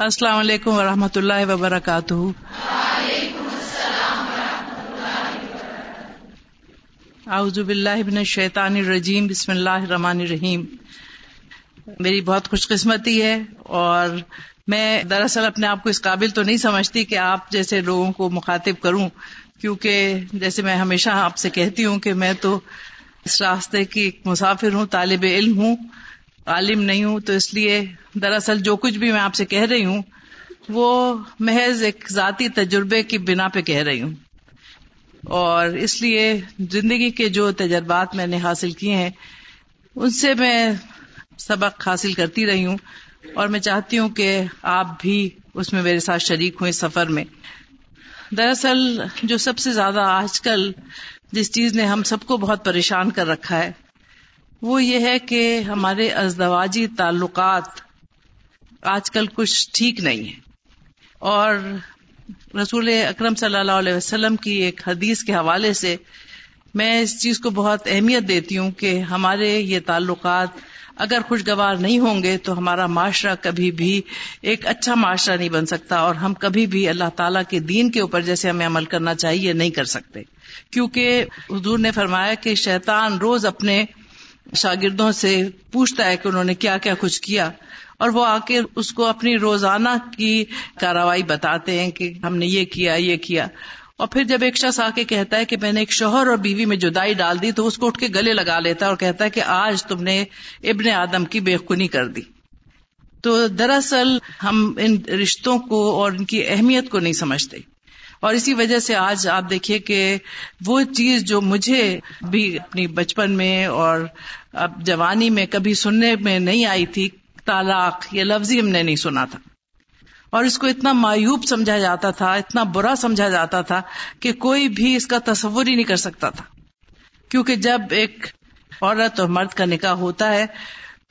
السلام علیکم و رحمۃ اللہ وبرکاتہ۔ اعوذ باللہ من الشیطان الرجیم، بسم اللہ الرحمن الرحیم۔ میری بہت خوش قسمتی ہے اور میں دراصل اپنے آپ کو اس قابل تو نہیں سمجھتی کہ آپ جیسے لوگوں کو مخاطب کروں، کیونکہ جیسے میں ہمیشہ آپ سے کہتی ہوں کہ میں تو اس راستے کی ایک مسافر ہوں، طالب علم ہوں۔ عالم نہیں ہوں، تو اس لیے دراصل جو کچھ بھی میں آپ سے کہہ رہی ہوں، وہ محض ایک ذاتی تجربے کی بنا پہ کہہ رہی ہوں۔ اور اس لیے زندگی کے جو تجربات میں نے حاصل کیے ہیں، ان سے میں سبق حاصل کرتی رہی ہوں۔ اور میں چاہتی ہوں کہ آپ بھی اس میں میرے ساتھ شریک ہوں اس سفر میں۔ دراصل جو سب سے زیادہ آج کل جس چیز نے ہم سب کو بہت پریشان کر رکھا ہے وہ یہ ہے کہ ہمارے ازدواجی تعلقات آج کل کچھ ٹھیک نہیں ہے اور رسول اکرم صلی اللہ علیہ وسلم کی ایک حدیث کے حوالے سے میں اس چیز کو بہت اہمیت دیتی ہوں کہ ہمارے یہ تعلقات اگر خوشگوار نہیں ہوں گے تو ہمارا معاشرہ کبھی بھی ایک اچھا معاشرہ نہیں بن سکتا اور ہم کبھی بھی اللہ تعالیٰ کے دین کے اوپر جیسے ہمیں عمل کرنا چاہیے نہیں کر سکتے۔ کیونکہ حضور نے فرمایا کہ شیطان روز اپنے شاگردوں سے پوچھتا ہے کہ انہوں نے کیا کیا کچھ کیا اور وہ آ کے اس کو اپنی روزانہ کی کاروائی بتاتے ہیں کہ ہم نے یہ کیا یہ کیا۔ اور پھر جب ایک شخص آ کے کہتا ہے کہ میں نے ایک شوہر اور بیوی میں جدائی ڈال دی تو اس کو اٹھ کے گلے لگا لیتا ہے اور کہتا ہے کہ آج تم نے ابن آدم کی بےخنی کر دی۔ تو دراصل ہم ان رشتوں کو اور ان کی اہمیت کو نہیں سمجھتے۔ اور اسی وجہ سے آج آپ دیکھیے کہ وہ چیز جو مجھے بھی اپنی بچپن میں اور اب جوانی میں کبھی سننے میں نہیں آئی تھی، طلاق، یہ لفظ ہی ہم نے نہیں سنا تھا۔ اور اس کو اتنا مایوب سمجھا جاتا تھا، اتنا برا سمجھا جاتا تھا کہ کوئی بھی اس کا تصور ہی نہیں کر سکتا تھا۔ کیونکہ جب ایک عورت اور مرد کا نکاح ہوتا ہے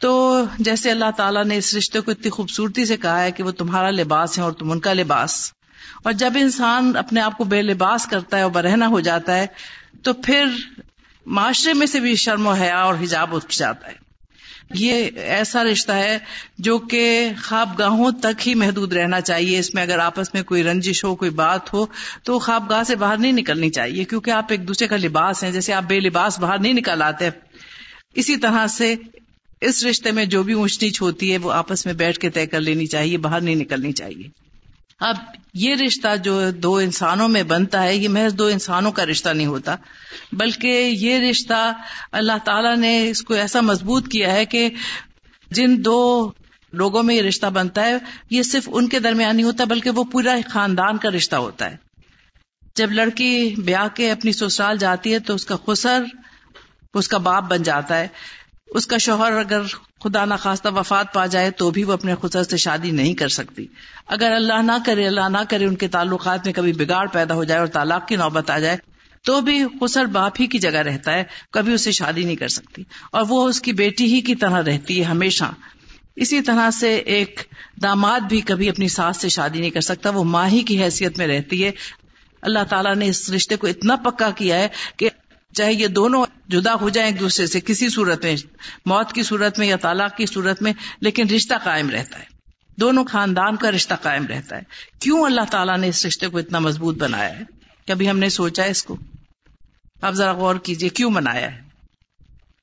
تو جیسے اللہ تعالیٰ نے اس رشتے کو اتنی خوبصورتی سے کہا ہے کہ وہ تمہارا لباس ہے اور تم ان کا لباس۔ اور جب انسان اپنے آپ کو بے لباس کرتا ہے اور برہنا ہو جاتا ہے، تو پھر معاشرے میں سے بھی شرم و حیا اور حجاب اٹھ جاتا ہے۔ یہ ایسا رشتہ ہے جو کہ خواب گاہوں تک ہی محدود رہنا چاہیے۔ اس میں اگر آپس میں کوئی رنجش ہو، کوئی بات ہو، تو خواب گاہ سے باہر نہیں نکلنی چاہیے۔ کیونکہ آپ ایک دوسرے کا لباس ہیں، جیسے آپ بے لباس باہر نہیں نکل آتے۔ اسی طرح سے اس رشتے میں جو بھی اونچ نیچ ہوتی ہے، وہ آپس میں بیٹھ کے طے کر لینی چاہیے، باہر نہیں نکلنی چاہیے۔ اب یہ رشتہ جو دو انسانوں میں بنتا ہے، یہ محض دو انسانوں کا رشتہ نہیں ہوتا، بلکہ یہ رشتہ اللہ تعالی نے اس کو ایسا مضبوط کیا ہے کہ جن دو لوگوں میں یہ رشتہ بنتا ہے، یہ صرف ان کے درمیان نہیں ہوتا، بلکہ وہ پورا خاندان کا رشتہ ہوتا ہے۔ جب لڑکی بیاہ کے اپنی سسرال جاتی ہے تو اس کا خسر، اس کا باپ بن جاتا ہے۔ اس کا شوہر اگر خدا نخواستہ وفات پا جائے تو بھی وہ اپنے خسر سے شادی نہیں کر سکتی۔ اگر اللہ نہ کرے، اللہ نہ کرے، ان کے تعلقات میں کبھی بگاڑ پیدا ہو جائے اور طلاق کی نوبت آ جائے، تو بھی خسر باپ ہی کی جگہ رہتا ہے، کبھی اسے شادی نہیں کر سکتی۔ اور وہ اس کی بیٹی ہی کی طرح رہتی ہے ہمیشہ۔ اسی طرح سے ایک داماد بھی کبھی اپنی ساس سے شادی نہیں کر سکتا، وہ ماں ہی کی حیثیت میں رہتی ہے۔ اللہ تعالیٰ نے اس رشتے کو اتنا پکا کیا ہے کہ چاہے یہ دونوں جدا ہو جائیں ایک دوسرے سے، کسی صورت میں، موت کی صورت میں یا طلاق کی صورت میں، لیکن رشتہ قائم رہتا ہے۔ دونوں خاندان کا رشتہ قائم رہتا ہے۔ کیوں اللہ تعالیٰ نے اس رشتے کو اتنا مضبوط بنایا ہے؟ کبھی ہم نے سوچا ہے اس کو۔ آپ ذرا غور کیجیے کیوں بنایا ہے؟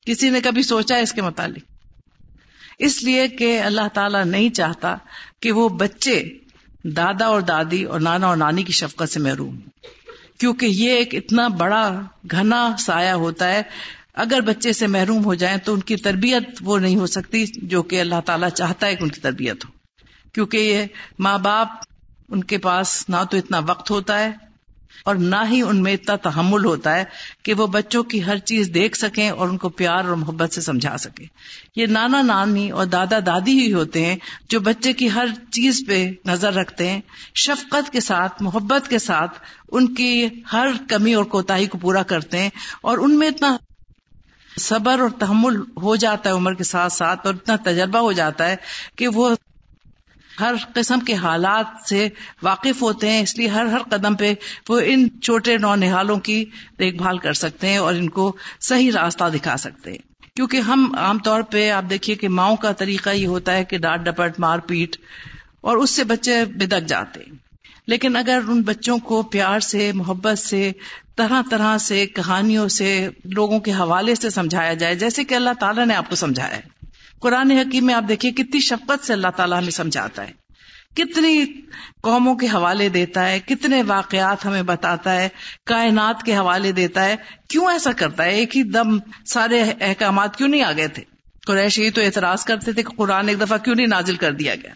کسی نے کبھی سوچا ہے اس کے متعلق؟ اس لیے کہ اللہ تعالیٰ نہیں چاہتا کہ وہ بچے دادا اور دادی اور نانا اور نانی کی شفقت سے محروم ہوں۔ کیونکہ یہ ایک اتنا بڑا گھنا سایہ ہوتا ہے، اگر بچے سے محروم ہو جائیں تو ان کی تربیت وہ نہیں ہو سکتی جو کہ اللہ تعالیٰ چاہتا ہے کہ ان کی تربیت ہو۔ کیونکہ یہ ماں باپ ان کے پاس نہ تو اتنا وقت ہوتا ہے اور نہ ہی ان میں اتنا تحمل ہوتا ہے کہ وہ بچوں کی ہر چیز دیکھ سکیں اور ان کو پیار اور محبت سے سمجھا سکے یہ نانا نانی اور دادا دادی ہی ہوتے ہیں جو بچے کی ہر چیز پہ نظر رکھتے ہیں۔ شفقت کے ساتھ، محبت کے ساتھ ان کی ہر کمی اور کوتا کو پورا کرتے ہیں اور ان میں اتنا صبر اور تحمل ہو جاتا ہے عمر کے ساتھ ساتھ اور اتنا تجربہ ہو جاتا ہے کہ وہ ہر قسم کے حالات سے واقف ہوتے ہیں، اس لیے ہر ہر قدم پہ وہ ان چھوٹے نو نہالوں کی دیکھ بھال کر سکتے ہیں اور ان کو صحیح راستہ دکھا سکتے ہیں۔ کیونکہ ہم عام طور پہ آپ دیکھیے کہ ماؤں کا طریقہ یہ ہوتا ہے کہ ڈانٹ ڈپٹ، مار پیٹ اور اس سے بچے بدک جاتے لیکن اگر ان بچوں کو پیار سے، محبت سے، طرح طرح سے، کہانیوں سے، لوگوں کے حوالے سے سمجھایا جائے، جیسے کہ اللہ تعالیٰ نے آپ کو سمجھایا ہے۔ قرآن حکیم میں آپ دیکھیے کتنی شفقت سے اللہ تعالیٰ ہمیں سمجھاتا ہے۔ کتنی قوموں کے حوالے دیتا ہے، کتنے واقعات ہمیں بتاتا ہے، کائنات کے حوالے دیتا ہے۔ کیوں ایسا کرتا ہے؟ ایک ہی دم سارے احکامات کیوں نہیں آ گئے تھے؟ قریش یہ تو اعتراض کرتے تھے کہ قرآن ایک دفعہ کیوں نہیں نازل کر دیا گیا۔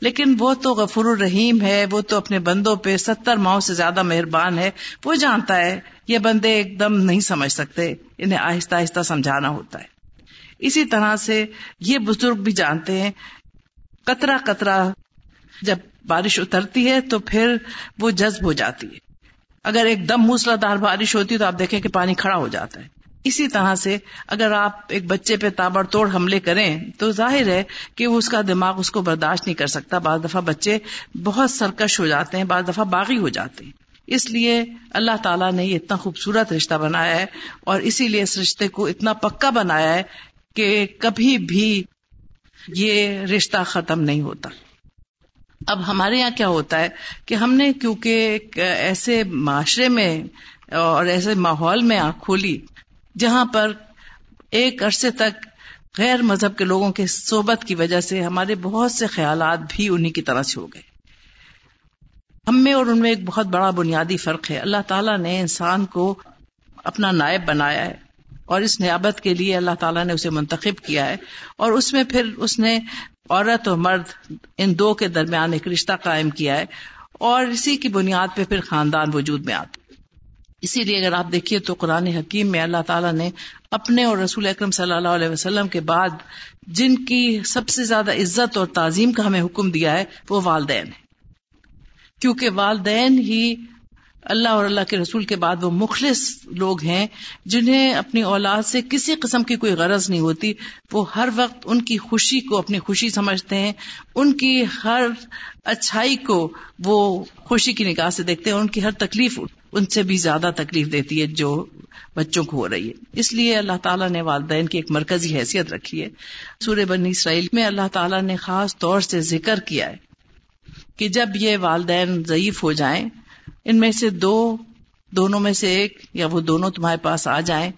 لیکن وہ تو غفور الرحیم ہے، وہ تو اپنے بندوں پہ ستر ماہ سے زیادہ مہربان ہے۔ وہ جانتا ہے، یہ بندے ایک دم نہیں سمجھ سکتے، انہیں آہستہ آہستہ سمجھانا ہوتا ہے۔ اسی طرح سے یہ بزرگ بھی جانتے ہیں، کترا کترا جب بارش اترتی ہے تو پھر وہ جذب ہو جاتی ہے۔ اگر ایک دم موسلا دار بارش ہوتی ہے تو آپ دیکھیں کہ پانی کھڑا ہو جاتا ہے۔ اسی طرح سے اگر آپ ایک بچے پہ تابڑ توڑ حملے کریں تو ظاہر ہے کہ وہ اس کا دماغ اس کو برداشت نہیں کر سکتا۔ بعض دفعہ بچے بہت سرکش ہو جاتے ہیں، بعض دفعہ باغی ہو جاتے ہیں۔ اس لیے اللہ تعالیٰ نے یہ اتنا خوبصورت رشتہ بنایا ہے اور اسی لیے اس رشتے کو اتنا پکا بنایا ہے کہ کبھی بھی یہ رشتہ ختم نہیں ہوتا۔ اب ہمارے یہاں کیا ہوتا ہے کہ ہم نے کیونکہ ایسے معاشرے میں اور ایسے ماحول میں آنکھ کھولی جہاں پر ایک عرصے تک غیر مذہب کے لوگوں کے صحبت کی وجہ سے ہمارے بہت سے خیالات بھی انہیں کی طرح سے ہو گئے۔ ہم میں اور ان میں ایک بہت بڑا بنیادی فرق ہے۔ اللہ تعالیٰ نے انسان کو اپنا نائب بنایا ہے۔ اور اس نیابت کے لیے اللہ تعالیٰ نے اسے منتخب کیا ہے اور اس میں پھر اس نے عورت اور مرد ان دو کے درمیان ایک رشتہ قائم کیا ہے اور اسی کی بنیاد پہ پھر خاندان وجود میں آتا اسی لیے اگر آپ دیکھیے تو قرآن حکیم میں اللہ تعالیٰ نے اپنے اور رسول اکرم صلی اللہ علیہ وسلم کے بعد جن کی سب سے زیادہ عزت اور تعظیم کا ہمیں حکم دیا ہے وہ والدین ہے کیونکہ والدین ہی اللہ اور اللہ کے رسول کے بعد وہ مخلص لوگ ہیں جنہیں اپنی اولاد سے کسی قسم کی کوئی غرض نہیں ہوتی۔ وہ ہر وقت ان کی خوشی کو اپنی خوشی سمجھتے ہیں، ان کی ہر اچھائی کو وہ خوشی کی نگاہ سے دیکھتے ہیں، ان کی ہر تکلیف ان سے بھی زیادہ تکلیف دیتی ہے جو بچوں کو ہو رہی ہے۔ اس لیے اللہ تعالیٰ نے والدین کی ایک مرکزی حیثیت رکھی ہے۔ سورہ بنی اسرائیل میں اللہ تعالیٰ نے خاص طور سے ذکر کیا ہے کہ جب یہ والدین ضعیف ہو جائیں ان میں سے دو، دونوں میں سے ایک یا وہ دونوں تمہارے پاس آ جائیں،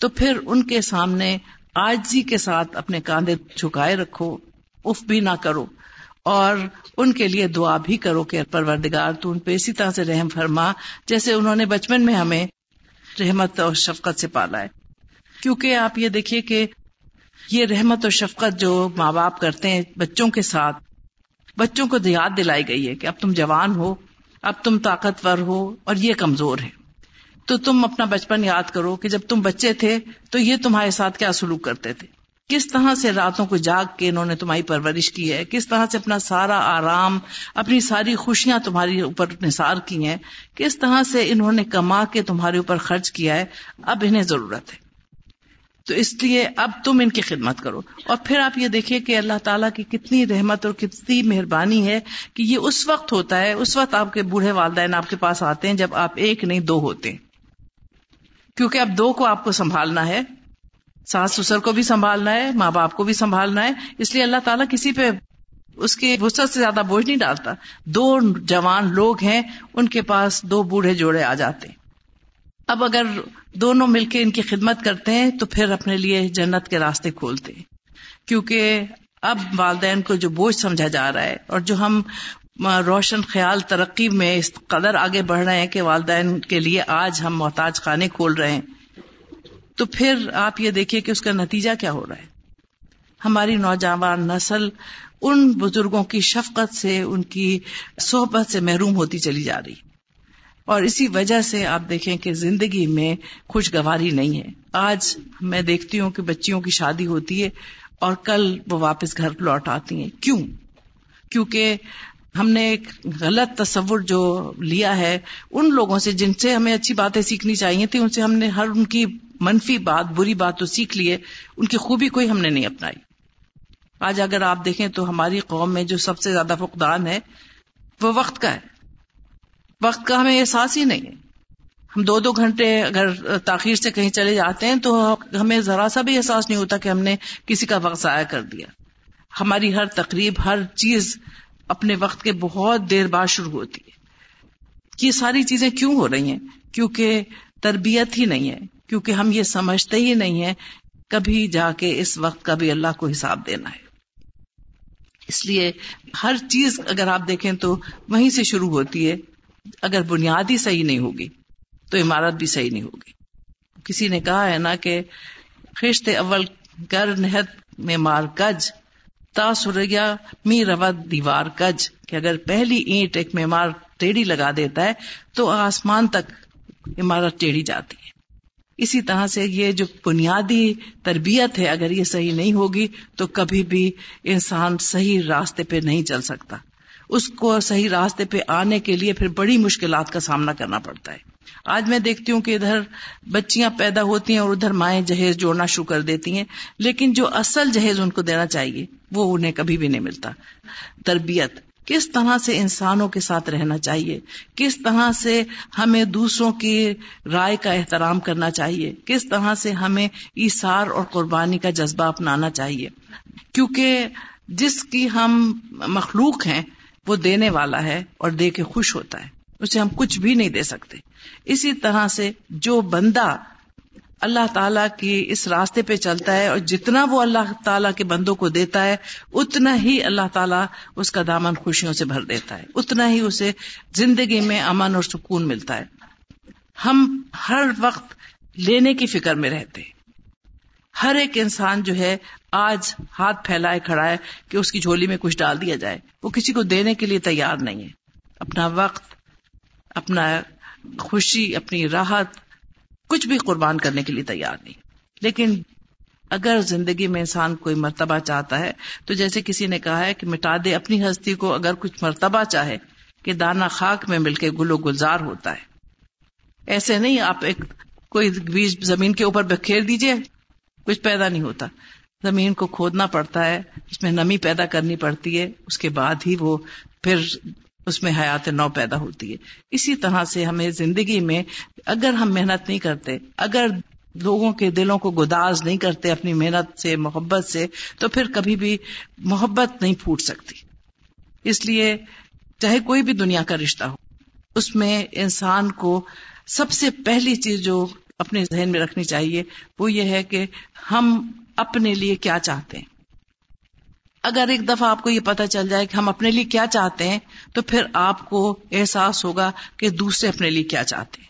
تو پھر ان کے سامنے آجزی کے ساتھ اپنے کاندھے جھکائے رکھو، اف بھی نہ کرو، اور ان کے لیے دعا بھی کرو کہ پروردگار تو ان پہ اسی طرح سے رحم فرما، جیسے انہوں نے بچپن میں ہمیں رحمت اور شفقت سے پالا ہے۔ کیونکہ آپ یہ دیکھیے کہ یہ رحمت اور شفقت جو ماں باپ کرتے ہیں بچوں کے ساتھ، بچوں کو یاد دلائی گئی ہے کہ اب تم جوان ہو اب تم طاقتور ہو اور یہ کمزور ہے۔ تو تم اپنا بچپن یاد کرو کہ جب تم بچے تھے تو یہ تمہارے ساتھ کیا سلوک کرتے تھے۔ کس طرح سے راتوں کو جاگ کے انہوں نے تمہاری پرورش کی ہے؟ کس طرح سے اپنا سارا آرام، اپنی ساری خوشیاں تمہاری اوپر نثار کی ہیں؟ کس طرح سے انہوں نے کما کے تمہارے اوپر خرچ کیا ہے؟ اب انہیں ضرورت ہے۔ تو اس لیے اب تم ان کی خدمت کرو۔ اور پھر آپ یہ دیکھیے کہ اللہ تعالیٰ کی کتنی رحمت اور کتنی مہربانی ہے کہ یہ اس وقت ہوتا ہے، اس وقت آپ کے بوڑھے والدین آپ کے پاس آتے ہیں جب آپ ایک نہیں دو ہوتے۔ ہیں کیونکہ اب دو کو آپ کو سنبھالنا ہے، ساس سسر کو بھی سنبھالنا ہے، ماں باپ کو بھی سنبھالنا ہے۔ اس لیے اللہ تعالیٰ کسی پہ اس کی وسط سے زیادہ بوجھ نہیں ڈالتا۔ دو جوان لوگ ہیں، ان کے پاس دو بوڑھے جوڑے آ جاتے۔ ہیں اب اگر دونوں مل کے ان کی خدمت کرتے ہیں تو پھر اپنے لیے جنت کے راستے کھولتے ہیں۔ کیونکہ اب والدین کو جو بوجھ سمجھا جا رہا ہے اور جو ہم روشن خیال ترقی میں اس قدر آگے بڑھ رہے ہیں کہ والدین کے لیے آج ہم محتاج خانے کھول رہے ہیں، تو پھر آپ یہ دیکھیے کہ اس کا نتیجہ کیا ہو رہا ہے۔ ہماری نوجوان نسل ان بزرگوں کی شفقت سے، ان کی صحبت سے محروم ہوتی چلی جا رہی۔ اور اسی وجہ سے آپ دیکھیں کہ زندگی میں خوشگواری نہیں ہے۔ آج میں دیکھتی ہوں کہ بچیوں کی شادی ہوتی ہے اور کل وہ واپس گھر لوٹ آتی ہیں۔ کیوں؟ کیونکہ ہم نے ایک غلط تصور جو لیا ہے، ان لوگوں سے جن سے ہمیں اچھی باتیں سیکھنی چاہیے تھی ان سے ہم نے ہر ان کی منفی بات، بری بات تو سیکھ لیے ان کی خوبی کوئی ہم نے نہیں اپنائی۔ آج اگر آپ دیکھیں تو ہماری قوم میں جو سب سے زیادہ فقدان ہے، وہ وقت کا ہے۔ وقت کا ہمیں احساس ہی نہیں ہے۔ ہم دو دو گھنٹے اگر تاخیر سے کہیں چلے جاتے ہیں تو ہمیں ذرا سا بھی احساس نہیں ہوتا کہ ہم نے کسی کا وقت ضائع کر دیا۔ ہماری ہر تقریب، ہر چیز اپنے وقت کے بہت دیر بعد شروع ہوتی ہے۔ یہ ساری چیزیں کیوں ہو رہی ہیں؟ کیونکہ تربیت ہی نہیں ہے، کیونکہ ہم یہ سمجھتے ہی نہیں ہے کبھی جا کے اس وقت کا بھی اللہ کو حساب دینا ہے۔ اس لیے ہر چیز اگر آپ دیکھیں تو وہیں سے شروع ہوتی ہے۔ اگر بنیاد ہی صحیح نہیں ہوگی تو عمارت بھی صحیح نہیں ہوگی۔ کسی نے کہا ہے نا کہ خشت اول گر نہت میں مار کج، تا سریا می روت دیوار کج۔ کہ اگر پہلی اینٹ ایک میمار ٹیڑھی لگا دیتا ہے تو آسمان تک عمارت ٹیڑھی جاتی ہے۔ اسی طرح سے یہ جو بنیادی تربیت ہے، اگر یہ صحیح نہیں ہوگی تو کبھی بھی انسان صحیح راستے پہ نہیں چل سکتا۔ اس کو صحیح راستے پہ آنے کے لیے پھر بڑی مشکلات کا سامنا کرنا پڑتا ہے۔ آج میں دیکھتی ہوں کہ ادھر بچیاں پیدا ہوتی ہیں اور ادھر مائیں جہیز جوڑنا شروع کر دیتی ہیں، لیکن جو اصل جہیز ان کو دینا چاہیے، وہ انہیں کبھی بھی نہیں ملتا۔ تربیت، کس طرح سے انسانوں کے ساتھ رہنا چاہیے؟ کس طرح سے ہمیں دوسروں کی رائے کا احترام کرنا چاہیے؟ کس طرح سے ہمیں ایسار اور قربانی کا جذبہ اپنانا چاہیے؟ کیونکہ جس کی ہم مخلوق ہیں وہ دینے والا ہے اور دے کے خوش ہوتا ہے۔ اسے ہم کچھ بھی نہیں دے سکتے۔ اسی طرح سے جو بندہ اللہ تعالیٰ کی اس راستے پہ چلتا ہے اور جتنا وہ اللہ تعالیٰ کے بندوں کو دیتا ہے، اتنا ہی اللہ تعالیٰ اس کا دامن خوشیوں سے بھر دیتا ہے۔ اتنا ہی اسے زندگی میں امن اور سکون ملتا ہے۔ ہم ہر وقت لینے کی فکر میں رہتے ہر ایک انسان جو ہے آج ہاتھ پھیلائے کھڑا ہے کہ اس کی جھولی میں کچھ ڈال دیا جائے۔ وہ کسی کو دینے کے لیے تیار نہیں ہے۔ اپنا وقت، اپنا خوشی، اپنی راحت، کچھ بھی قربان کرنے کے لیے تیار نہیں۔ لیکن اگر زندگی میں انسان کوئی مرتبہ چاہتا ہے، تو جیسے کسی نے کہا ہے کہ مٹا دے اپنی ہستی کو، اگر کچھ مرتبہ چاہے کہ دانا خاک میں مل کے گلو گلزار ہوتا ہے۔ ایسے نہیں، آپ ایک کوئی بیج زمین کے اوپر بکھیر دیجیے کچھ پیدا نہیں ہوتا۔ زمین کو کھودنا پڑتا ہے، اس میں نمی پیدا کرنی پڑتی ہے، اس کے بعد ہی وہ پھر اس میں حیات نو پیدا ہوتی ہے۔ اسی طرح سے ہمیں زندگی میں اگر ہم محنت نہیں کرتے، اگر لوگوں کے دلوں کو گداز نہیں کرتے اپنی محنت سے، محبت سے، تو پھر کبھی بھی محبت نہیں پھوٹ سکتی۔ اس لیے چاہے کوئی بھی دنیا کا رشتہ ہو، اس میں انسان کو سب سے پہلی چیز جو اپنے ذہن میں رکھنی چاہیے۔ وہ یہ ہے کہ ہم اپنے لیے کیا چاہتے ہیں۔ اگر ایک دفعہ آپ کو یہ پتا چل جائے کہ ہم اپنے لیے کیا چاہتے ہیں، تو پھر آپ کو احساس ہوگا کہ دوسرے اپنے لیے کیا چاہتے ہیں۔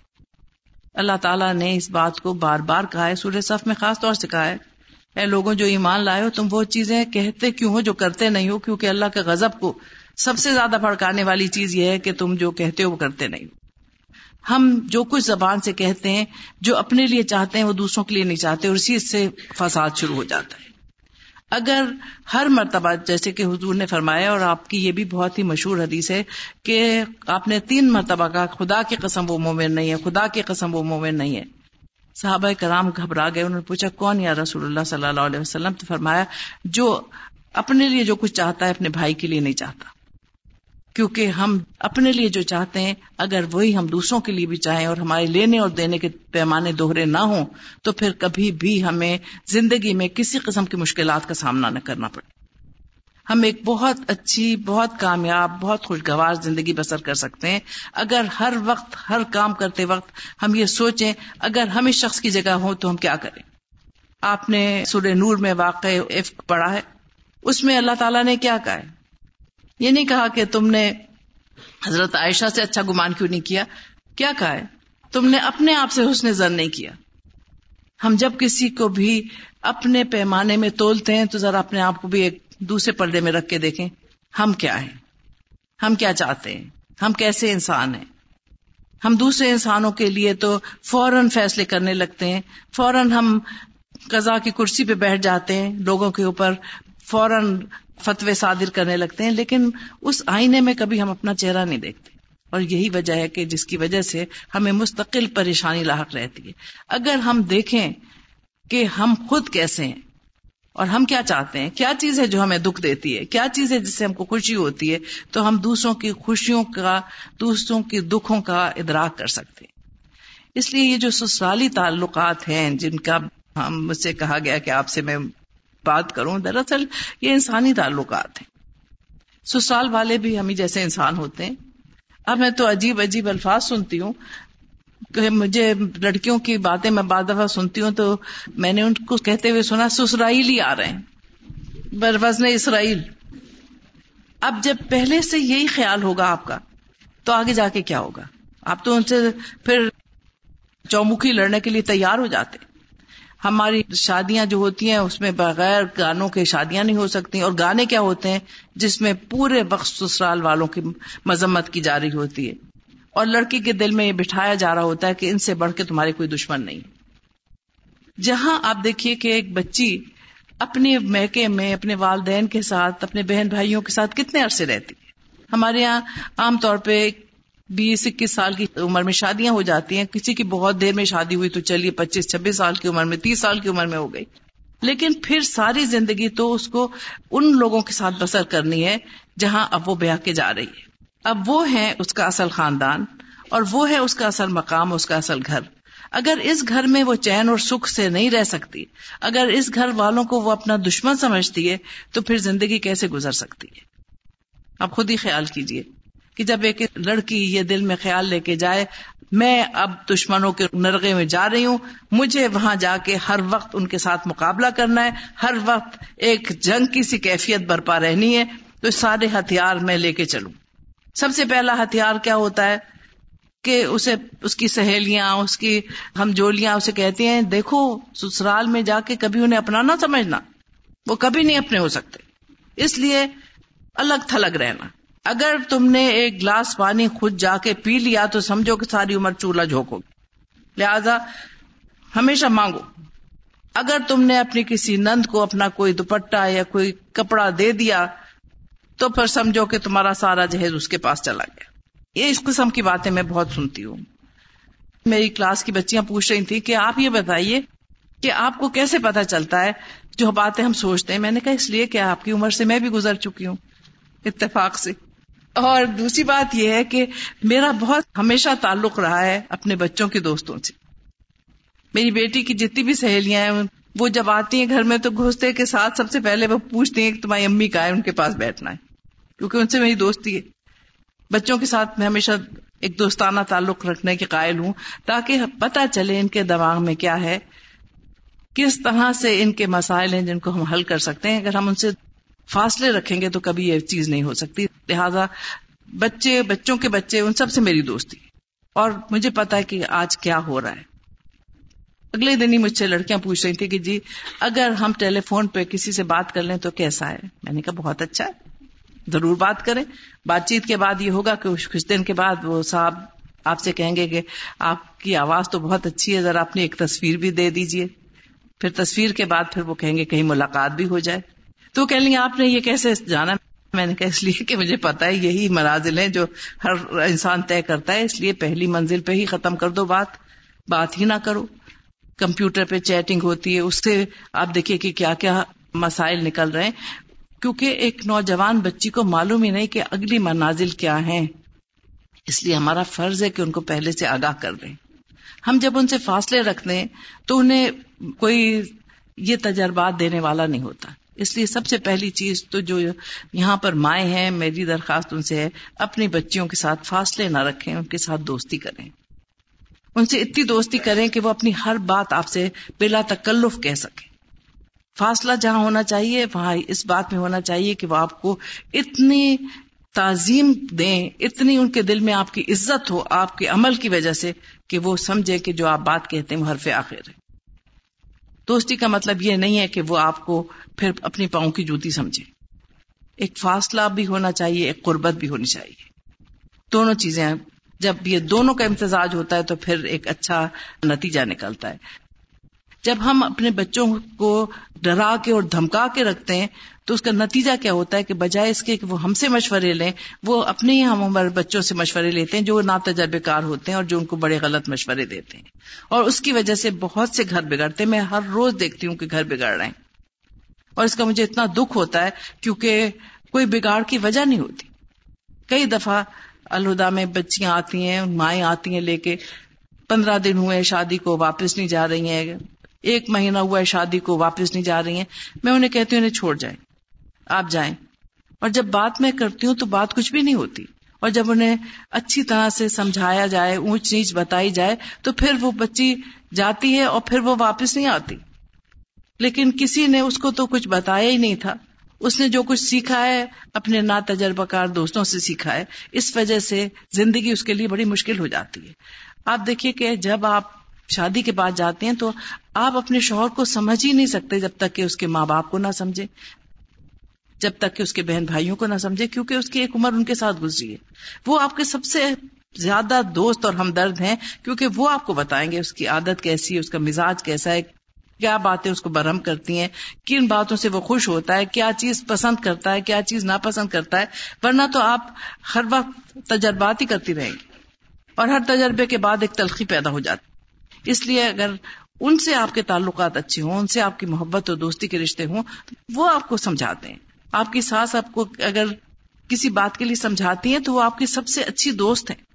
اللہ تعالیٰ نے اس بات کو بار بار کہا ہے، سورہ صف میں خاص طور سے کہا ہے۔ اے لوگوں، جو ایمان لائے ہو، تم وہ چیزیں کہتے کیوں ہو جو کرتے نہیں ہو؟ کیونکہ اللہ کے غضب کو سب سے زیادہ بھڑکانے والی چیز یہ ہے کہ تم جو کہتے ہو وہ کرتے نہیں ہو۔ ہم جو کچھ زبان سے کہتے ہیں، جو اپنے لیے چاہتے ہیں، وہ دوسروں کے لیے نہیں چاہتے، اور اسی سے فساد شروع ہو جاتا ہے۔ اگر ہر مرتبہ جیسے کہ حضور نے فرمایا، اور آپ کی یہ بھی بہت ہی مشہور حدیث ہے کہ آپ نے تین مرتبہ کہا، خدا کی قسم وہ مومن نہیں ہے، خدا کی قسم وہ مومن نہیں ہے۔ صحابہ کرام گھبرا گئے، انہوں نے پوچھا، کون یا رسول اللہ صلی اللہ علیہ وسلم؟ تو فرمایا، جو اپنے لیے جو کچھ چاہتا ہے، اپنے بھائی کے لیے نہیں چاہتا۔ کیونکہ ہم اپنے لیے جو چاہتے ہیں، اگر وہی ہم دوسروں کے لیے بھی چاہیں اور ہمارے لینے اور دینے کے پیمانے دوہرے نہ ہوں، تو پھر کبھی بھی ہمیں زندگی میں کسی قسم کی مشکلات کا سامنا نہ کرنا پڑے۔ ہم ایک بہت اچھی، بہت کامیاب، بہت خوشگوار زندگی بسر کر سکتے ہیں۔ اگر ہر وقت، ہر کام کرتے وقت ہم یہ سوچیں، اگر ہم اس شخص کی جگہ ہوں تو ہم کیا کریں؟ آپ نے سورہ نور میں واقع عفق پڑھا ہے۔ اس میں اللہ تعالیٰ نے کیا کہا ہے؟ یہ نہیں کہا کہ تم نے حضرت عائشہ سے اچھا گمان کیوں نہیں کیا؟ کیا کہا ہے؟ تم نے اپنے آپ سے حسن زن نہیں کیا۔ ہم جب کسی کو بھی اپنے پیمانے میں تولتے ہیں تو ذرا اپنے آپ کو بھی ایک دوسرے پردے میں رکھ کے دیکھیں۔ ہم کیا ہیں؟ ہم کیا چاہتے ہیں؟ ہم کیسے انسان ہیں؟ ہم دوسرے انسانوں کے لیے تو فوراً فیصلے کرنے لگتے ہیں۔ فوراً ہم قزا کی کرسی پہ بیٹھ جاتے ہیں۔ لوگوں کے اوپر فوراً فتوے صادر کرنے لگتے ہیں، لیکن اس آئینے میں کبھی ہم اپنا چہرہ نہیں دیکھتے۔ اور یہی وجہ ہے کہ جس کی وجہ سے ہمیں مستقل پریشانی لاحق رہتی ہے۔ اگر ہم دیکھیں کہ ہم خود کیسے ہیں اور ہم کیا چاہتے ہیں، کیا چیز ہے جو ہمیں دکھ دیتی ہے، کیا چیز ہے جس سے ہم کو خوشی ہوتی ہے، تو ہم دوسروں کی خوشیوں کا، دوسروں کی دکھوں کا ادراک کر سکتے ہیں۔ اس لیے یہ جو سسرالی تعلقات ہیں، جن کا ہم مجھ سے کہا گیا کہ آپ سے میں بات کروں۔ دراصل یہ انسانی تعلقات ہیں۔ سسرال والے بھی ہمیں جیسے انسان ہوتے ہیں۔ اب میں تو عجیب عجیب الفاظ سنتی ہوں۔ کہ مجھے لڑکیوں کی باتیں میں بعض دفعہ سنتی ہوں تو میں نے ان کو کہتے ہوئے سنا سسرائیل ہی آ رہے ہیں۔ بر وزن اسرائیل۔ اب جب پہلے سے یہی خیال ہوگا آپ کا، تو آگے جا کے کیا ہوگا؟ آپ تو ان سے پھر چومکھی لڑنے کے لیے تیار ہو جاتے۔ ہماری شادیاں جو ہوتی ہیں، اس میں بغیر گانوں کے شادیاں نہیں ہو سکتی۔ اور گانے کیا ہوتے ہیں؟ جس میں پورے وقت سسرال والوں کی مذمت کی جا رہی ہوتی ہے۔ اور لڑکی کے دل میں یہ بٹھایا جا رہا ہوتا ہے کہ ان سے بڑھ کے تمہارے کوئی دشمن نہیں۔ جہاں آپ دیکھیے کہ ایک بچی اپنے میکے میں، اپنے والدین کے ساتھ، اپنے بہن بھائیوں کے ساتھ کتنے عرصے رہتی۔ ہے ہمارے یہاں عام طور پہ بیس اکیس سال کی عمر میں شادیاں ہو جاتی ہیں۔ کسی کی بہت دیر میں شادی ہوئی تو چلیے پچیس چھبیس سال کی عمر میں، تیس سال کی عمر میں ہو گئی۔ لیکن پھر ساری زندگی تو اس کو ان لوگوں کے ساتھ بسر کرنی ہے جہاں اب وہ بیاہ کے جا رہی ہے۔ اب وہ ہے اس کا اصل خاندان اور وہ ہے اس کا اصل مقام، اس کا اصل گھر۔ اگر اس گھر میں وہ چین اور سکھ سے نہیں رہ سکتی، اگر اس گھر والوں کو وہ اپنا دشمن سمجھتی ہے، تو پھر زندگی کیسے گزر سکتی ہے؟ آپ خود ہی خیال کیجیے کہ جب ایک لڑکی یہ دل میں خیال لے کے جائے، میں اب دشمنوں کے نرغے میں جا رہی ہوں، مجھے وہاں جا کے ہر وقت ان کے ساتھ مقابلہ کرنا ہے، ہر وقت ایک جنگ کی سی کیفیت برپا رہنی ہے، تو سارے ہتھیار میں لے کے چلوں۔ سب سے پہلا ہتھیار کیا ہوتا ہے؟ کہ اسے، اس کی سہیلیاں، اس کی ہم جولیاں اسے کہتے ہیں، دیکھو، سسرال میں جا کے کبھی انہیں اپنا نہ سمجھنا، وہ کبھی نہیں اپنے ہو سکتے۔ اس لیے الگ تھلگ رہنا۔ اگر تم نے ایک گلاس پانی خود جا کے پی لیا تو سمجھو کہ ساری عمر چولہا جھونکو لہذا ہمیشہ مانگو۔ اگر تم نے اپنی کسی نند کو اپنا کوئی دوپٹا یا کوئی کپڑا دے دیا تو پھر سمجھو کہ تمہارا سارا جہیز اس کے پاس چلا گیا۔ یہ اس قسم کی باتیں میں بہت سنتی ہوں۔ میری کلاس کی بچیاں پوچھ رہی تھی کہ آپ یہ بتائیے کہ آپ کو کیسے پتا چلتا ہے جو باتیں ہم سوچتے ہیں؟ میں نے کہا، اس لیے کہ آپ کی عمر سے میں بھی گزر چکی ہوں، اتفاق سے۔ اور دوسری بات یہ ہے کہ میرا بہت ہمیشہ تعلق رہا ہے اپنے بچوں کے دوستوں سے۔ میری بیٹی کی جتنی بھی سہیلیاں ہیں، وہ جب آتی ہیں گھر میں تو گھستے کے ساتھ سب سے پہلے وہ پوچھتی ہیں کہ تمہاری امی کا ہے، ان کے پاس بیٹھنا ہے۔ کیونکہ ان سے میری دوستی ہے۔ بچوں کے ساتھ میں ہمیشہ ایک دوستانہ تعلق رکھنے کے قائل ہوں، تاکہ پتہ چلے ان کے دماغ میں کیا ہے، کس طرح سے ان کے مسائل ہیں جن کو ہم حل کر سکتے ہیں۔ اگر ہم ان سے فاصلے رکھیں گے تو کبھی یہ چیز نہیں ہو سکتی۔ لہذا بچے، بچوں کے بچے، ان سب سے میری دوستی۔ اور مجھے پتا ہے کہ آج کیا ہو رہا ہے۔ اگلے دن ہی مجھ سے لڑکیاں پوچھ رہی تھی کہ جی اگر ہم ٹیلی فون پہ کسی سے بات کر لیں تو کیسا ہے؟ میں نے کہا، بہت اچھا ہے۔ ضرور بات کریں۔ بات چیت کے بعد یہ ہوگا کہ کچھ دن کے بعد وہ صاحب آپ سے کہیں گے کہ آپ کی آواز تو بہت اچھی ہے، ذرا اپنی ایک تصویر بھی دے دیجیے پھر تصویر کے بعد پھر وہ کہیں گے کہیں ملاقات بھی ہو جائے۔ تو کہ لیں آپ نے یہ کیسے جانا میں نے کہا اس لیے کہ مجھے پتا ہے یہی منازل ہیں جو ہر انسان طے کرتا ہے، اس لیے پہلی منزل پہ ہی ختم کر دو بات بات ہی نہ کرو۔ کمپیوٹر پہ چیٹنگ ہوتی ہے، اس سے آپ دیکھیے کہ کیا کیا مسائل نکل رہے ہیں۔ کیونکہ ایک نوجوان بچی کو معلوم ہی نہیں کہ اگلی منازل کیا ہے اس لیے ہمارا فرض ہے کہ ان کو پہلے سے آگاہ کر دیں۔ ہم جب ان سے فاصلے رکھتے ہیں تو انہیں کوئی یہ تجربات دینے والا نہیں ہوتا۔ اس لیے سب سے پہلی چیز تو جو یہاں پر مائیں ہیں، میری درخواست ان سے ہے، اپنی بچیوں کے ساتھ فاصلے نہ رکھیں، ان کے ساتھ دوستی کریں۔ ان سے اتنی دوستی کریں کہ وہ اپنی ہر بات آپ سے بلا تکلف کہہ سکے فاصلہ جہاں ہونا چاہیے، وہاں اس بات میں ہونا چاہیے کہ وہ آپ کو اتنی تعظیم دیں، اتنی ان کے دل میں آپ کی عزت ہو، آپ کے عمل کی وجہ سے کہ وہ سمجھے کہ جو آپ بات کہتے ہیں وہ حرف آخر ہے۔ دوستی کا مطلب یہ نہیں ہے کہ وہ آپ کو پھر اپنی پاؤں کی جوتی سمجھے۔ ایک فاصلہ بھی ہونا چاہیے، ایک قربت بھی ہونی چاہیے۔ دونوں چیزیں جب یہ دونوں کا امتزاج ہوتا ہے تو پھر ایک اچھا نتیجہ نکلتا ہے۔ جب ہم اپنے بچوں کو ڈرا کے اور دھمکا کے رکھتے ہیں، تو اس کا نتیجہ کیا ہوتا ہے کہ بجائے اس کے کہ وہ ہم سے مشورے لیں، وہ اپنے ہی ہم عمر بچوں سے مشورے لیتے ہیں جو نا تجربے کار ہوتے ہیں اور جو ان کو بڑے غلط مشورے دیتے ہیں۔ اور اس کی وجہ سے بہت سے گھر بگڑتے ہیں۔ میں ہر روز دیکھتی ہوں کہ گھر بگڑ رہے ہیں۔ اور اس کا مجھے اتنا دکھ ہوتا ہے کیونکہ کوئی بگاڑ کی وجہ نہیں ہوتی۔ کئی دفعہ الہدا میں بچیاں آتی ہیں، مائیں آتی ہیں لے کے، پندرہ دن ہوئے شادی کو واپس نہیں جا رہی ہیں۔ ایک مہینہ ہوا ہے، شادی کو واپس نہیں جا رہی ہیں۔ میں انہیں کہتی ہوں، انہیں چھوڑ جائیں۔ آپ جائیں۔ اور جب بات میں کرتی ہوں تو بات کچھ بھی نہیں ہوتی۔ اور جب انہیں اچھی طرح سے سمجھایا جائے، اونچ نیچ بتائی جائے، تو پھر وہ بچی جاتی ہے اور پھر وہ واپس نہیں آتی۔ لیکن کسی نے اس کو تو کچھ بتایا ہی نہیں تھا۔ اس نے جو کچھ سیکھا ہے، اپنے نا تجربہ کار دوستوں سے سیکھا ہے، اس وجہ سے زندگی اس کے لیے بڑی مشکل ہو جاتی ہے۔ آپ دیکھیے کہ جب آپ شادی کے بعد جاتے ہیں تو آپ اپنے شوہر کو سمجھ ہی نہیں سکتے جب تک کہ اس کے ماں باپ کو نہ سمجھے، جب تک کہ اس کے بہن بھائیوں کو نہ سمجھے، کیونکہ اس کی ایک عمر ان کے ساتھ گزری ہے۔ وہ آپ کے سب سے زیادہ دوست اور ہمدرد ہیں، کیونکہ وہ آپ کو بتائیں گے اس کی عادت کیسی ہے، اس کا مزاج کیسا ہے، کیا باتیں اس کو برہم کرتی ہیں، کن باتوں سے وہ خوش ہوتا ہے، کیا چیز پسند کرتا ہے، کیا چیز ناپسند کرتا ہے، ورنہ تو آپ ہر وقت تجربات ہی کرتی رہیں گی۔ اور ہر تجربے کے بعد ایک تلخی پیدا ہو جاتی۔ اس لیے اگر ان سے آپ کے تعلقات اچھے ہوں، ان سے آپ کی محبت اور دوستی کے رشتے ہوں، وہ آپ کو سمجھاتے ہیں۔ آپ کی ساس آپ کو اگر کسی بات کے لیے سمجھاتی ہیں تو وہ آپ کی سب سے اچھی دوست ہیں۔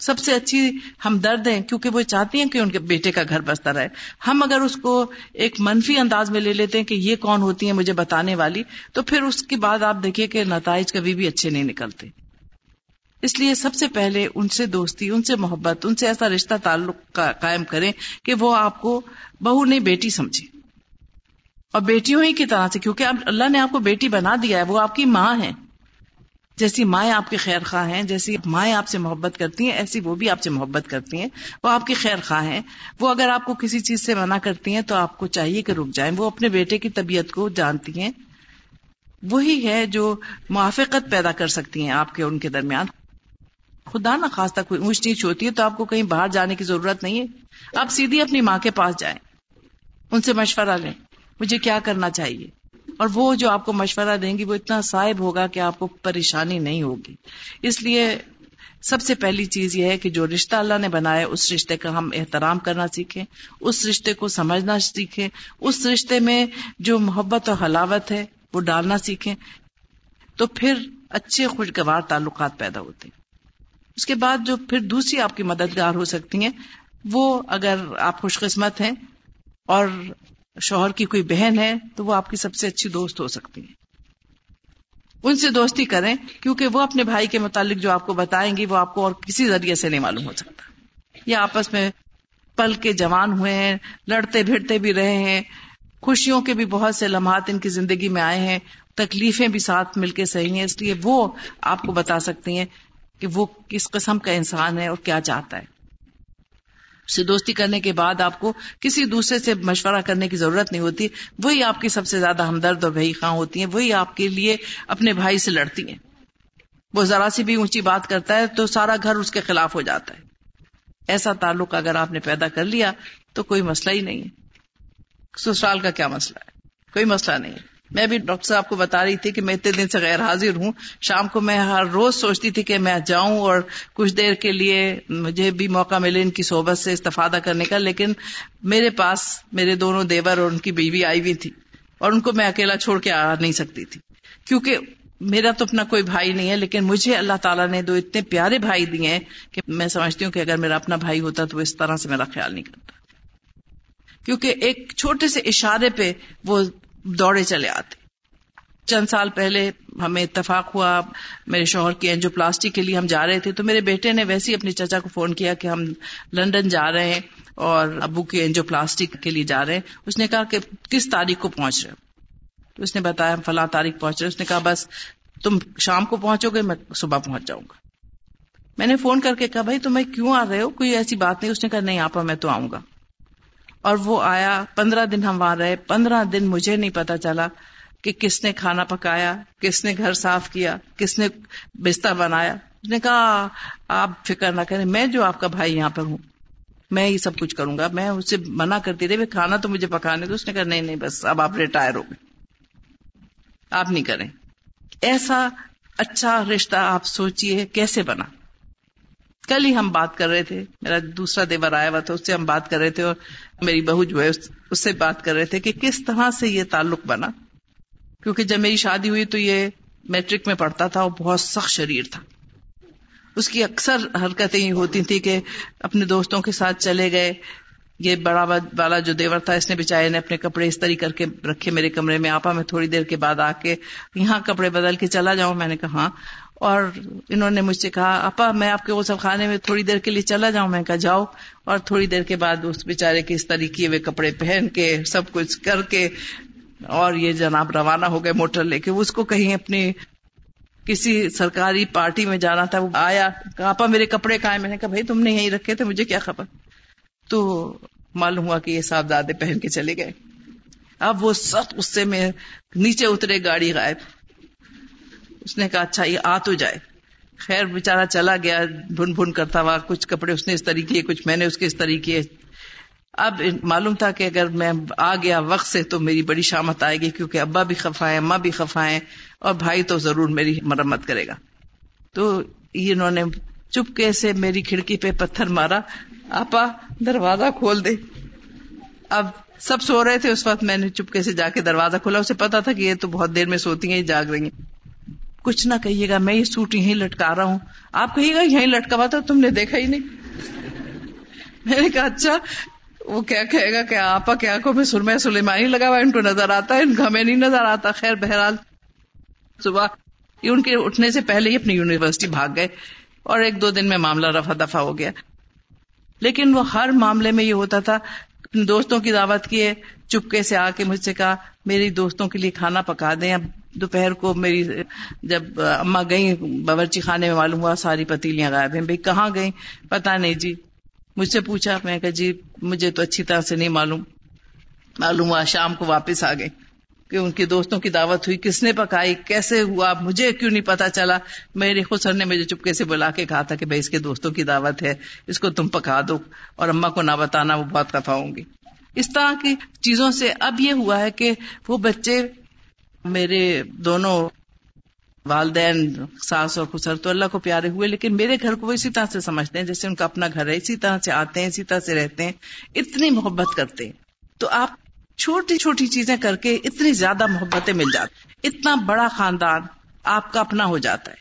سب سے اچھی ہمدرد ہیں، کیونکہ وہ چاہتی ہیں کہ ان کے بیٹے کا گھر بستا رہے۔ ہم اگر اس کو ایک منفی انداز میں لے لیتے ہیں کہ یہ کون ہوتی ہے مجھے بتانے والی، تو پھر اس کے بعد آپ دیکھیے کہ نتائج کبھی بھی اچھے نہیں نکلتے۔ اس لیے سب سے پہلے ان سے دوستی، ان سے محبت، ان سے ایسا رشتہ تعلق قائم کریں کہ وہ آپ کو بہو نہیں، بیٹی سمجھے۔ اور بیٹیوں ہی کی طرح سے، کیونکہ اللہ نے آپ کو بیٹی بنا دیا ہے، وہ آپ کی ماں ہے جیسی مائیں آپ کی خیر خواہ ہیں، جیسی مائیں آپ سے محبت کرتی ہیں، ایسی وہ بھی آپ سے محبت کرتی ہیں۔ وہ آپ کی خیر خواہ ہیں۔ وہ اگر آپ کو کسی چیز سے منع کرتی ہیں تو آپ کو چاہیے کہ رک جائیں۔ وہ اپنے بیٹے کی طبیعت کو جانتی ہیں۔ وہی ہے جو موافقت پیدا کر سکتی ہیں آپ کے، ان کے درمیان۔ خدا نہ خاص تک کوئی اونچ نیچ ہوتی ہے تو آپ کو کہیں باہر جانے کی ضرورت نہیں ہے۔ آپ سیدھی اپنی ماں کے پاس جائیں۔ ان سے مشورہ لیں۔ مجھے کیا کرنا چاہیے؟ اور وہ جو آپ کو مشورہ دیں گی، وہ اتنا صاحب ہوگا کہ آپ کو پریشانی نہیں ہوگی۔ اس لیے سب سے پہلی چیز یہ ہے کہ جو رشتہ اللہ نے بنایا، اس رشتے کا ہم احترام کرنا سیکھیں۔ اس رشتے کو سمجھنا سیکھیں۔ اس رشتے میں جو محبت اور حلاوت ہے، وہ ڈالنا سیکھیں۔ تو پھر اچھے، خوشگوار تعلقات پیدا ہوتے ہیں۔ اس کے بعد جو پھر دوسری آپ کی مددگار ہو سکتی ہیں، وہ اگر آپ خوش قسمت ہیں اور شوہر کی کوئی بہن ہے، تو وہ آپ کی سب سے اچھی دوست ہو سکتی ہے ان سے دوستی کریں، کیونکہ وہ اپنے بھائی کے متعلق جو آپ کو بتائیں گی، وہ آپ کو اور کسی ذریعے سے نہیں معلوم ہو سکتا۔ یا آپس میں پل کے جوان ہوئے ہیں، لڑتے بھیڑتے بھی رہے ہیں، خوشیوں کے بھی بہت سے لمحات ان کی زندگی میں آئے ہیں، تکلیفیں بھی ساتھ مل کے صحیح ہیں، اس لیے وہ آپ کو بتا سکتی ہیں۔ کہ وہ کس قسم کا انسان ہے اور کیا چاہتا ہے۔ سے دوستی کرنے کے بعد آپ کو کسی دوسرے سے مشورہ کرنے کی ضرورت نہیں ہوتی، وہی آپ کی سب سے زیادہ ہمدرد اور بھائی خاں ہوتی ہیں، وہی آپ کے لیے اپنے بھائی سے لڑتی ہیں۔ وہ ذرا سی بھی اونچی بات کرتا ہے تو سارا گھر اس کے خلاف ہو جاتا ہے۔ ایسا تعلق اگر آپ نے پیدا کر لیا تو کوئی مسئلہ ہی نہیں ہے۔ سسرال کا کیا مسئلہ ہے؟ کوئی مسئلہ نہیں ہے۔ میں بھی ڈاکٹر صاحب کو بتا رہی تھی کہ میں اتنے دن سے غیر حاضر ہوں۔ شام کو میں ہر روز سوچتی تھی کہ میں جاؤں اور کچھ دیر کے لیے مجھے بھی موقع ملے ان کی صحبت سے استفادہ کرنے کا، لیکن میرے پاس میرے دونوں دیور اور ان کی بیوی آئی ہوئی تھی اور ان کو میں اکیلا چھوڑ کے آ نہیں سکتی تھی۔ کیونکہ میرا تو اپنا کوئی بھائی نہیں ہے، لیکن مجھے اللہ تعالیٰ نے دو اتنے پیارے بھائی دیے ہیں کہ میں سمجھتی ہوں کہ اگر میرا اپنا بھائی ہوتا تو اس طرح سے میرا خیال نہیں کرتا۔ کیونکہ ایک چھوٹے سے اشارے پہ وہ دوڑے چلے آتے۔ چند سال پہلے ہمیں اتفاق ہوا، میرے شوہر کی اینجو پلاسٹک کے لیے ہم جا رہے تھے، تو میرے بیٹے نے ویسے ہی اپنی چچا کو فون کیا کہ ہم لندن جا رہے ہیں اور ابو کی اینجو پلاسٹک کے لیے جا رہے ہیں۔ اس نے کہا کہ کس تاریخ کو پہنچ رہے تو اس نے بتایا ہم فلاں تاریخ پہنچ رہے اس نے کہا بس تم شام کو پہنچو گے، میں صبح پہنچ جاؤں گا۔ میں نے فون کر کے کہا، بھائی تمہیں کیوں آ رہے ہو؟ کوئی ایسی بات نہیں۔ اس نے کہا، نہیں آپا، میں تو آؤں گا۔ اور وہ آیا، پندرہ دن ہم وہاں رہے، پندرہ دن مجھے نہیں پتا چلا کہ کس نے کھانا پکایا، کس نے گھر صاف کیا، کس نے بستر بنایا۔ اس نے کہا، آپ فکر نہ کریں، میں جو آپ کا بھائی یہاں پر ہوں، میں یہ سب کچھ کروں گا، میں اسے منع کرتی رہی کھانا تو مجھے پکانے تو اس نے کہا، نہیں نہیں، بس اب آپ ریٹائر ہو گئے۔ آپ نہیں کریں۔ ایسا اچھا رشتہ آپ سوچیے کیسے بنا؟ کل ہی ہم بات کر رہے تھے، میرا دوسرا دیور آیا ہوا تھا، اس سے ہم بات کر رہے تھے اور میری بہو جو ہے، اس سے بات کر رہے تھے کہ کس طرح سے یہ تعلق بنا۔ کیونکہ جب میری شادی ہوئی تو یہ میٹرک میں پڑھتا تھا اور بہت سخت شریر تھا۔ اس کی اکثر حرکتیں یہ ہوتی تھی کہ اپنے دوستوں کے ساتھ چلے گئے۔ یہ بڑا والا جو دیور تھا، اس نے بچائے نے اپنے کپڑے اس طرح کر کے رکھے میرے کمرے میں، آپا میں تھوڑی دیر کے بعد آ کے یہاں کپڑے بدل کے چلا جاؤں۔ میں نے کہا ہاں اور انہوں نے مجھ سے کہا آپا میں آپ کے غسل خانے میں تھوڑی دیر کے لیے چلا جاؤں؟ میں کہا، جاؤ. اور تھوڑی دیر کے بعد اس بےچارے کے اس طریقے ہوئے کپڑے پہن کے سب کچھ کر کے اور یہ جناب روانہ ہو گئے موٹر لے کے۔ اس کو کہیں اپنی کسی سرکاری پارٹی میں جانا تھا، وہ آیا آپا میرے کپڑے کہاں میں نے کہا، بھائی، تم نے یہیں رکھے تھے، مجھے کیا خبر؟ تو معلوم ہوا کہ یہ صاحبزادے پہن کے چلے گئے۔ اب وہ سخت غصے میں نیچے اترے، گاڑی غائب۔ اس نے کہا اچھا یہ آ تو جائے۔ خیر بےچارا چلا گیا، بھن بھن کرتا ہوا، کچھ کپڑے اس نے اس طریقے کچھ میں نے اس کے اس طریقے اب معلوم تھا کہ اگر میں آ گیا وقت سے تو میری بڑی شامت آئے گی، کیونکہ ابا بھی خفا ہے اماں بھی خفا ہے اور بھائی تو ضرور میری مرمت کرے گا۔ تو انہوں نے چپکے سے میری کھڑکی پہ پتھر مارا، آپا، دروازہ کھول دے۔ اب سب سو رہے تھے اس وقت، میں نے چپکے سے جا کے دروازہ کھولا؟ اسے پتا تھا کہ یہ تو بہت دیر میں سوتی ہیں جاگ رہی ہیں۔ کچھ نہ کہیے گا، میں یہ سوٹ یہیں لٹکا رہا ہوں۔ آپ کہیے گا، یہیں لٹکا ہوا تھا تم نے دیکھا ہی نہیں۔ میں نے کہا اچھا وہ کیا کہے گا کہ آپا کیا کو میں سرما سلیمانی لگا ہوا ان کو نظر آتا ہے، ان کو ہمیں نہیں نظر آتا۔ خیر، بہرحال صبح یہ ان کے اٹھنے سے پہلے ہی اپنی یونیورسٹی بھاگ گئے اور ایک دو دن میں معاملہ رفا دفا ہو گیا۔ لیکن وہ ہر معاملے میں یہ ہوتا تھا، دوستوں کی دعوت کیے چپکے سے آ کے مجھ سے کہا، میری دوستوں کے لیے کھانا پکا دیں، اب دوپہر کو میری جب اما گئی باورچی خانے میں معلوم ہوا ساری پتیلیاں غائب ہیں۔ بھائی کہاں گئی پتا نہیں جی۔ مجھ سے پوچھا، میں کہا جی مجھے تو اچھی طرح سے نہیں معلوم۔ معلوم ہوا شام کو واپس آ گئے کہ ان کے دوستوں کی دعوت ہوئی۔ کس نے پکائی؟ کیسے ہوا؟ مجھے کیوں نہیں پتا چلا؟ میرے خسر نے مجھے چپکے سے بلا کے کہا تھا کہ بھائی اس کے دوستوں کی دعوت ہے، اس کو تم پکا دو اور اما کو نہ بتانا، وہ بہت کفا ہوں گی۔ اس طرح کی چیزوں سے اب یہ ہوا ہے کہ وہ بچے میرے دونوں والدین، ساس اور خسر تو اللہ کو پیارے ہوئے، لیکن میرے گھر کو وہ اسی طرح سے سمجھتے ہیں جیسے ان کا اپنا گھر ہے، اسی طرح سے آتے ہیں، اسی طرح سے رہتے ہیں، اتنی محبت کرتے ہیں۔ تو آپ چھوٹی چھوٹی چیزیں کر کے اتنی زیادہ محبتیں مل جاتی اتنا بڑا خاندان آپ کا اپنا ہو جاتا ہے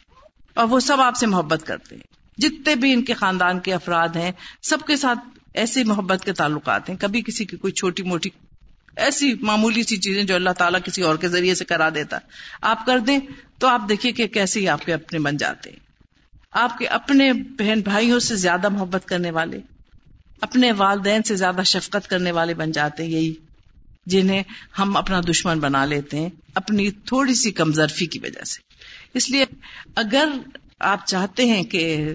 اور وہ سب آپ سے محبت کرتے ہیں۔ جتنے بھی ان کے خاندان کے افراد ہیں، سب کے ساتھ ایسی محبت کے تعلقات ہیں۔ کبھی کسی کی کوئی چھوٹی موٹی ایسی معمولی سی چیزیں جو اللہ تعالیٰ کسی اور کے ذریعے سے کرا دیتا آپ کر دیں تو آپ دیکھیے کہ کیسے ہی آپ کے اپنے بن جاتے ہیں۔ آپ کے اپنے بہن بھائیوں سے زیادہ محبت کرنے والے، اپنے والدین سے زیادہ شفقت کرنے والے بن جاتے ہیں۔ یہی جنہیں ہم اپنا دشمن بنا لیتے ہیں اپنی تھوڑی سی کمزرفی کی وجہ سے۔ اس لیے اگر آپ چاہتے ہیں کہ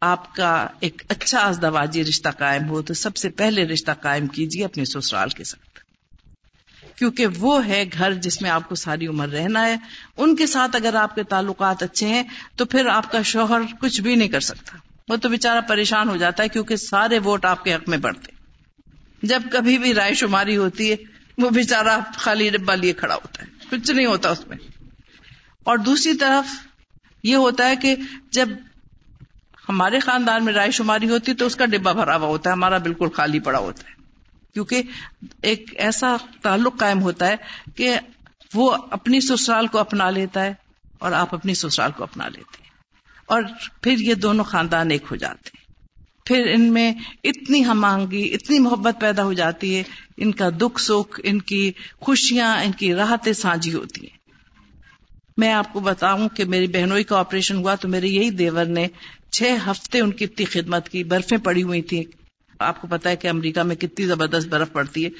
آپ کا ایک اچھا ازدواجی رشتہ قائم ہو تو سب سے پہلے رشتہ قائم کیجیے اپنے سسرال کے ساتھ۔ کیونکہ وہ ہے گھر جس میں آپ کو ساری عمر رہنا ہے۔ ان کے ساتھ اگر آپ کے تعلقات اچھے ہیں، تو پھر آپ کا شوہر کچھ بھی نہیں کر سکتا۔ وہ تو بےچارا پریشان ہو جاتا ہے کیونکہ سارے ووٹ آپ کے حق میں بڑھتے۔ جب کبھی بھی رائے شماری ہوتی ہے، وہ بےچارا خالی ڈبا لیے کھڑا ہوتا ہے۔ کچھ نہیں ہوتا اس میں۔ اور دوسری طرف یہ ہوتا ہے کہ جب ہمارے خاندان میں رائے شماری ہوتی تو اس کا ڈبا بھرا ہوا ہوتا ہے، ہمارا بالکل خالی پڑا ہوتا ہے۔ کیونکہ ایک ایسا تعلق قائم ہوتا ہے کہ وہ اپنی سسرال کو اپنا لیتا ہے اور آپ اپنی سسرال کو اپنا لیتے ہیں۔ اور پھر یہ دونوں خاندان ایک ہو جاتے ہیں۔ پھر ان میں اتنی ہم آہنگی اتنی محبت پیدا ہو جاتی ہے۔ ان کا دکھ سکھ، ان کی خوشیاں، ان کی راحتیں سانجی ہوتی ہیں۔ میں آپ کو بتاؤں کہ میری بہنوئی کا آپریشن ہوا تو میرے یہی دیور نے چھ ہفتے ان کی اتنی خدمت کی، برفیں پڑی ہوئی تھی آپ کو پتا ہے کہ امریکہ میں کتنی زبردست برف پڑتی ہے۔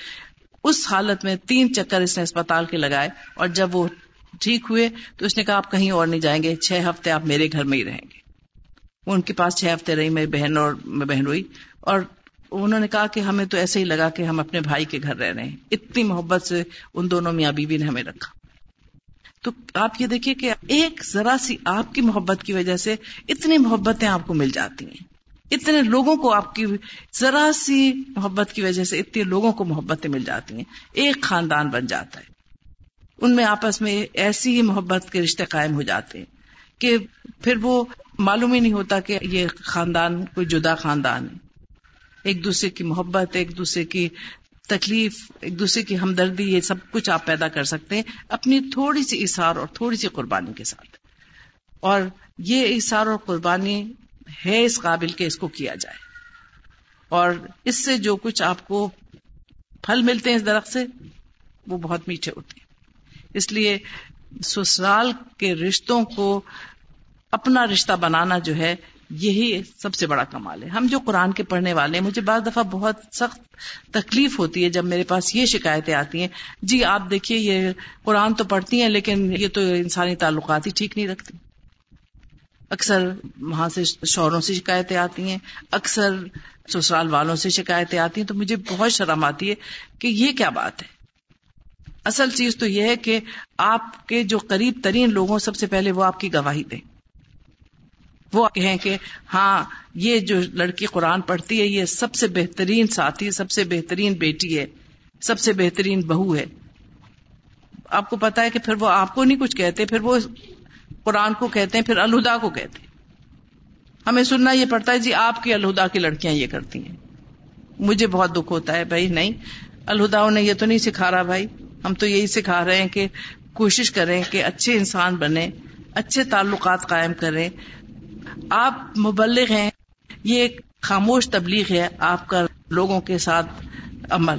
اس حالت میں تین چکر اس نے اسپتال کے لگائے اور جب وہ ٹھیک ہوئے تو اس نے کہا آپ کہیں اور نہیں جائیں گے، چھ ہفتے آپ میرے گھر میں ہی رہیں گے۔ وہ ان کے پاس چھ ہفتے رہی، میری بہن اور میں بہن ہوئی اور انہوں نے کہا کہ ہمیں تو ایسے ہی لگا کہ ہم اپنے بھائی کے گھر رہ رہے ہیں۔ اتنی محبت سے ان دونوں میاں بیوی نے ہمیں رکھا۔ تو آپ یہ دیکھیے کہ ایک ذرا سی آپ کی محبت کی وجہ سے اتنی محبتیں آپ کو مل جاتی ہیں۔ اتنے لوگوں کو آپ کی ذرا سی محبت کی وجہ سے اتنے لوگوں کو محبتیں مل جاتی ہیں۔ ایک خاندان بن جاتا ہے۔ ان میں آپس میں ایسی ہی محبت کے رشتے قائم ہو جاتے ہیں کہ پھر وہ معلوم ہی نہیں ہوتا کہ یہ خاندان کوئی جدا خاندان ہے۔ ایک دوسرے کی محبت، ایک دوسرے کی تکلیف، ایک دوسرے کی ہمدردی، یہ سب کچھ آپ پیدا کر سکتے ہیں اپنی تھوڑی سی اثار اور تھوڑی سی قربانی کے ساتھ۔ اور یہ اثار اور قربانی ہے اس قابل کہ اس کو کیا جائے۔ اور اس سے جو کچھ آپ کو پھل ملتے ہیں اس درخت سے، وہ بہت میٹھے ہوتے ہیں۔ اس لیے سسرال کے رشتوں کو اپنا رشتہ بنانا جو ہے، یہی سب سے بڑا کمال ہے۔ ہم جو قرآن کے پڑھنے والے ہیں، مجھے بعض دفعہ بہت سخت تکلیف ہوتی ہے جب میرے پاس یہ شکایتیں آتی ہیں۔ جی آپ دیکھیے، یہ قرآن تو پڑھتی ہیں، لیکن یہ تو انسانی تعلقات ہی ٹھیک نہیں رکھتی۔ اکثر وہاں سے شوہروں سے شکایتیں آتی ہیں، اکثر سسرال والوں سے شکایتیں آتی ہیں، تو مجھے بہت شرم آتی ہے کہ یہ کیا بات ہے؟ اصل چیز تو یہ ہے کہ آپ کے جو قریب ترین لوگوں، سب سے پہلے وہ آپ کی گواہی دیں۔ وہ کہیں کہ ہاں یہ جو لڑکی قرآن پڑھتی ہے، یہ سب سے بہترین ساتھی، سب سے بہترین بیٹی ہے، سب سے بہترین بہو ہے۔ آپ کو پتا ہے کہ پھر وہ آپ کو نہیں کچھ کہتے، پھر وہ قرآن کو کہتے ہیں، پھر الہدا کو کہتے ہیں۔ ہمیں سننا یہ پڑتا ہے جی آپ کی الہدا کی لڑکیاں یہ کرتی ہیں۔ مجھے بہت دکھ ہوتا ہے بھائی، نہیں، الہدا نے یہ تو نہیں سکھا رہا بھائی۔ ہم تو یہی سکھا رہے ہیں کہ کوشش کریں کہ اچھے انسان بنے اچھے تعلقات قائم کریں۔ آپ مبلغ ہیں، یہ ایک خاموش تبلیغ ہے آپ کا لوگوں کے ساتھ عمل۔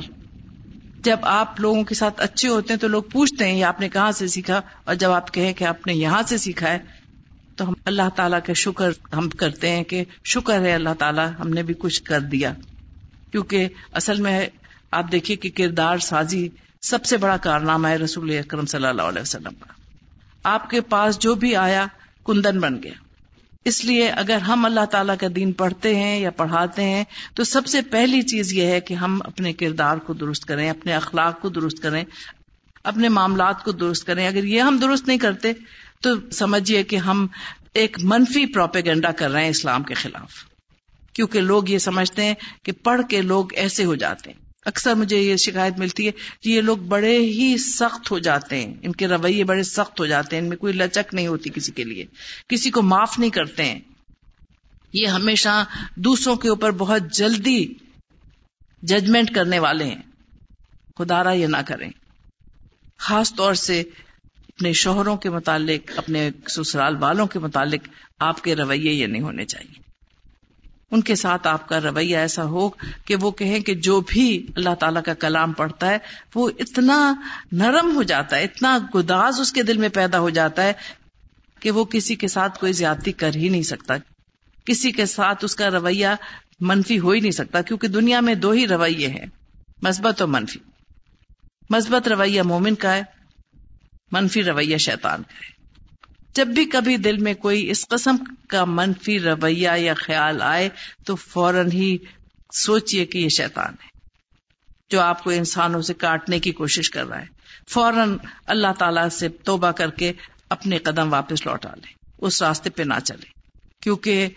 جب آپ لوگوں کے ساتھ اچھے ہوتے ہیں تو لوگ پوچھتے ہیں یہ آپ نے کہاں سے سیکھا؟ اور جب آپ کہیں کہ آپ نے یہاں سے سیکھا ہے، تو ہم اللہ تعالیٰ کا شکر ہم کرتے ہیں کہ شکر ہے اللہ تعالیٰ ہم نے بھی کچھ کر دیا۔ کیونکہ اصل میں آپ دیکھیے کہ کردار سازی سب سے بڑا کارنامہ ہے رسول اکرم صلی اللہ علیہ وسلم کا۔ آپ کے پاس جو بھی آیا، کندن بن گیا۔ اس لیے اگر ہم اللہ تعالیٰ کا دین پڑھتے ہیں یا پڑھاتے ہیں، تو سب سے پہلی چیز یہ ہے کہ ہم اپنے کردار کو درست کریں، اپنے اخلاق کو درست کریں، اپنے معاملات کو درست کریں۔ اگر یہ ہم درست نہیں کرتے، تو سمجھیے کہ ہم ایک منفی پروپیگنڈا کر رہے ہیں اسلام کے خلاف۔ کیونکہ لوگ یہ سمجھتے ہیں کہ پڑھ کے لوگ ایسے ہو جاتے ہیں۔ اکثر مجھے یہ شکایت ملتی ہے کہ یہ لوگ بڑے ہی سخت ہو جاتے ہیں۔ ان کے رویے بڑے سخت ہو جاتے ہیں۔ ان میں کوئی لچک نہیں ہوتی کسی کے لیے۔ کسی کو معاف نہیں کرتے ہیں۔ یہ ہمیشہ دوسروں کے اوپر بہت جلدی ججمنٹ کرنے والے ہیں۔ خدارا یہ نہ کریں۔ خاص طور سے اپنے شوہروں کے متعلق، اپنے سسرال والوں کے متعلق آپ کے رویے یہ نہیں ہونے چاہیے۔ ان کے ساتھ آپ کا رویہ ایسا ہو کہ وہ کہیں کہ جو بھی اللہ تعالیٰ کا کلام پڑھتا ہے، وہ اتنا نرم ہو جاتا ہے، اتنا گداز اس کے دل میں پیدا ہو جاتا ہے کہ وہ کسی کے ساتھ کوئی زیادتی کر ہی نہیں سکتا۔ کسی کے ساتھ اس کا رویہ منفی ہو ہی نہیں سکتا، کیونکہ دنیا میں دو ہی رویے ہیں، مثبت اور منفی۔ مثبت رویہ مومن کا ہے، منفی رویہ شیطان کا ہے۔ جب بھی کبھی دل میں کوئی اس قسم کا منفی رویہ یا خیال آئے تو فوراً ہی سوچیے کہ یہ شیطان ہے، جو آپ کو انسانوں سے کاٹنے کی کوشش کر رہا ہے۔ فوراً اللہ تعالی سے توبہ کر کے اپنے قدم واپس لوٹا لے اس راستے پہ نہ چلے کیونکہ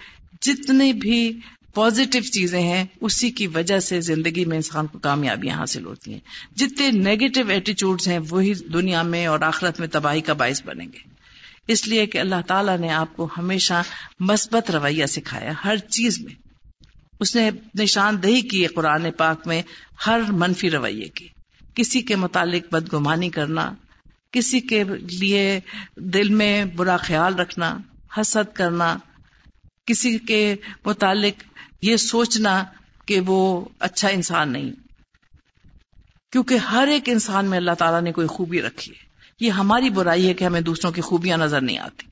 جتنی بھی پازیٹو چیزیں ہیں، اسی کی وجہ سے زندگی میں انسان کو کامیابیاں حاصل ہوتی ہیں۔ جتنے نیگیٹو ایٹیچیوڈ ہیں، وہی دنیا میں اور آخرت میں تباہی کا باعث بنیں گے۔ اس لیے کہ اللہ تعالیٰ نے آپ کو ہمیشہ مثبت رویہ سکھایا ہر چیز میں۔ اس نے نشاندہی کی ہے قرآن پاک میں، ہر منفی رویے کی۔ کسی کے متعلق بدگمانی کرنا، کسی کے لیے دل میں برا خیال رکھنا، حسد کرنا، کسی کے متعلق یہ سوچنا کہ وہ اچھا انسان نہیں۔ کیونکہ ہر ایک انسان میں اللہ تعالیٰ نے کوئی خوبی رکھی ہے۔ یہ ہماری برائی ہے کہ ہمیں دوسروں کی خوبیاں نظر نہیں آتی۔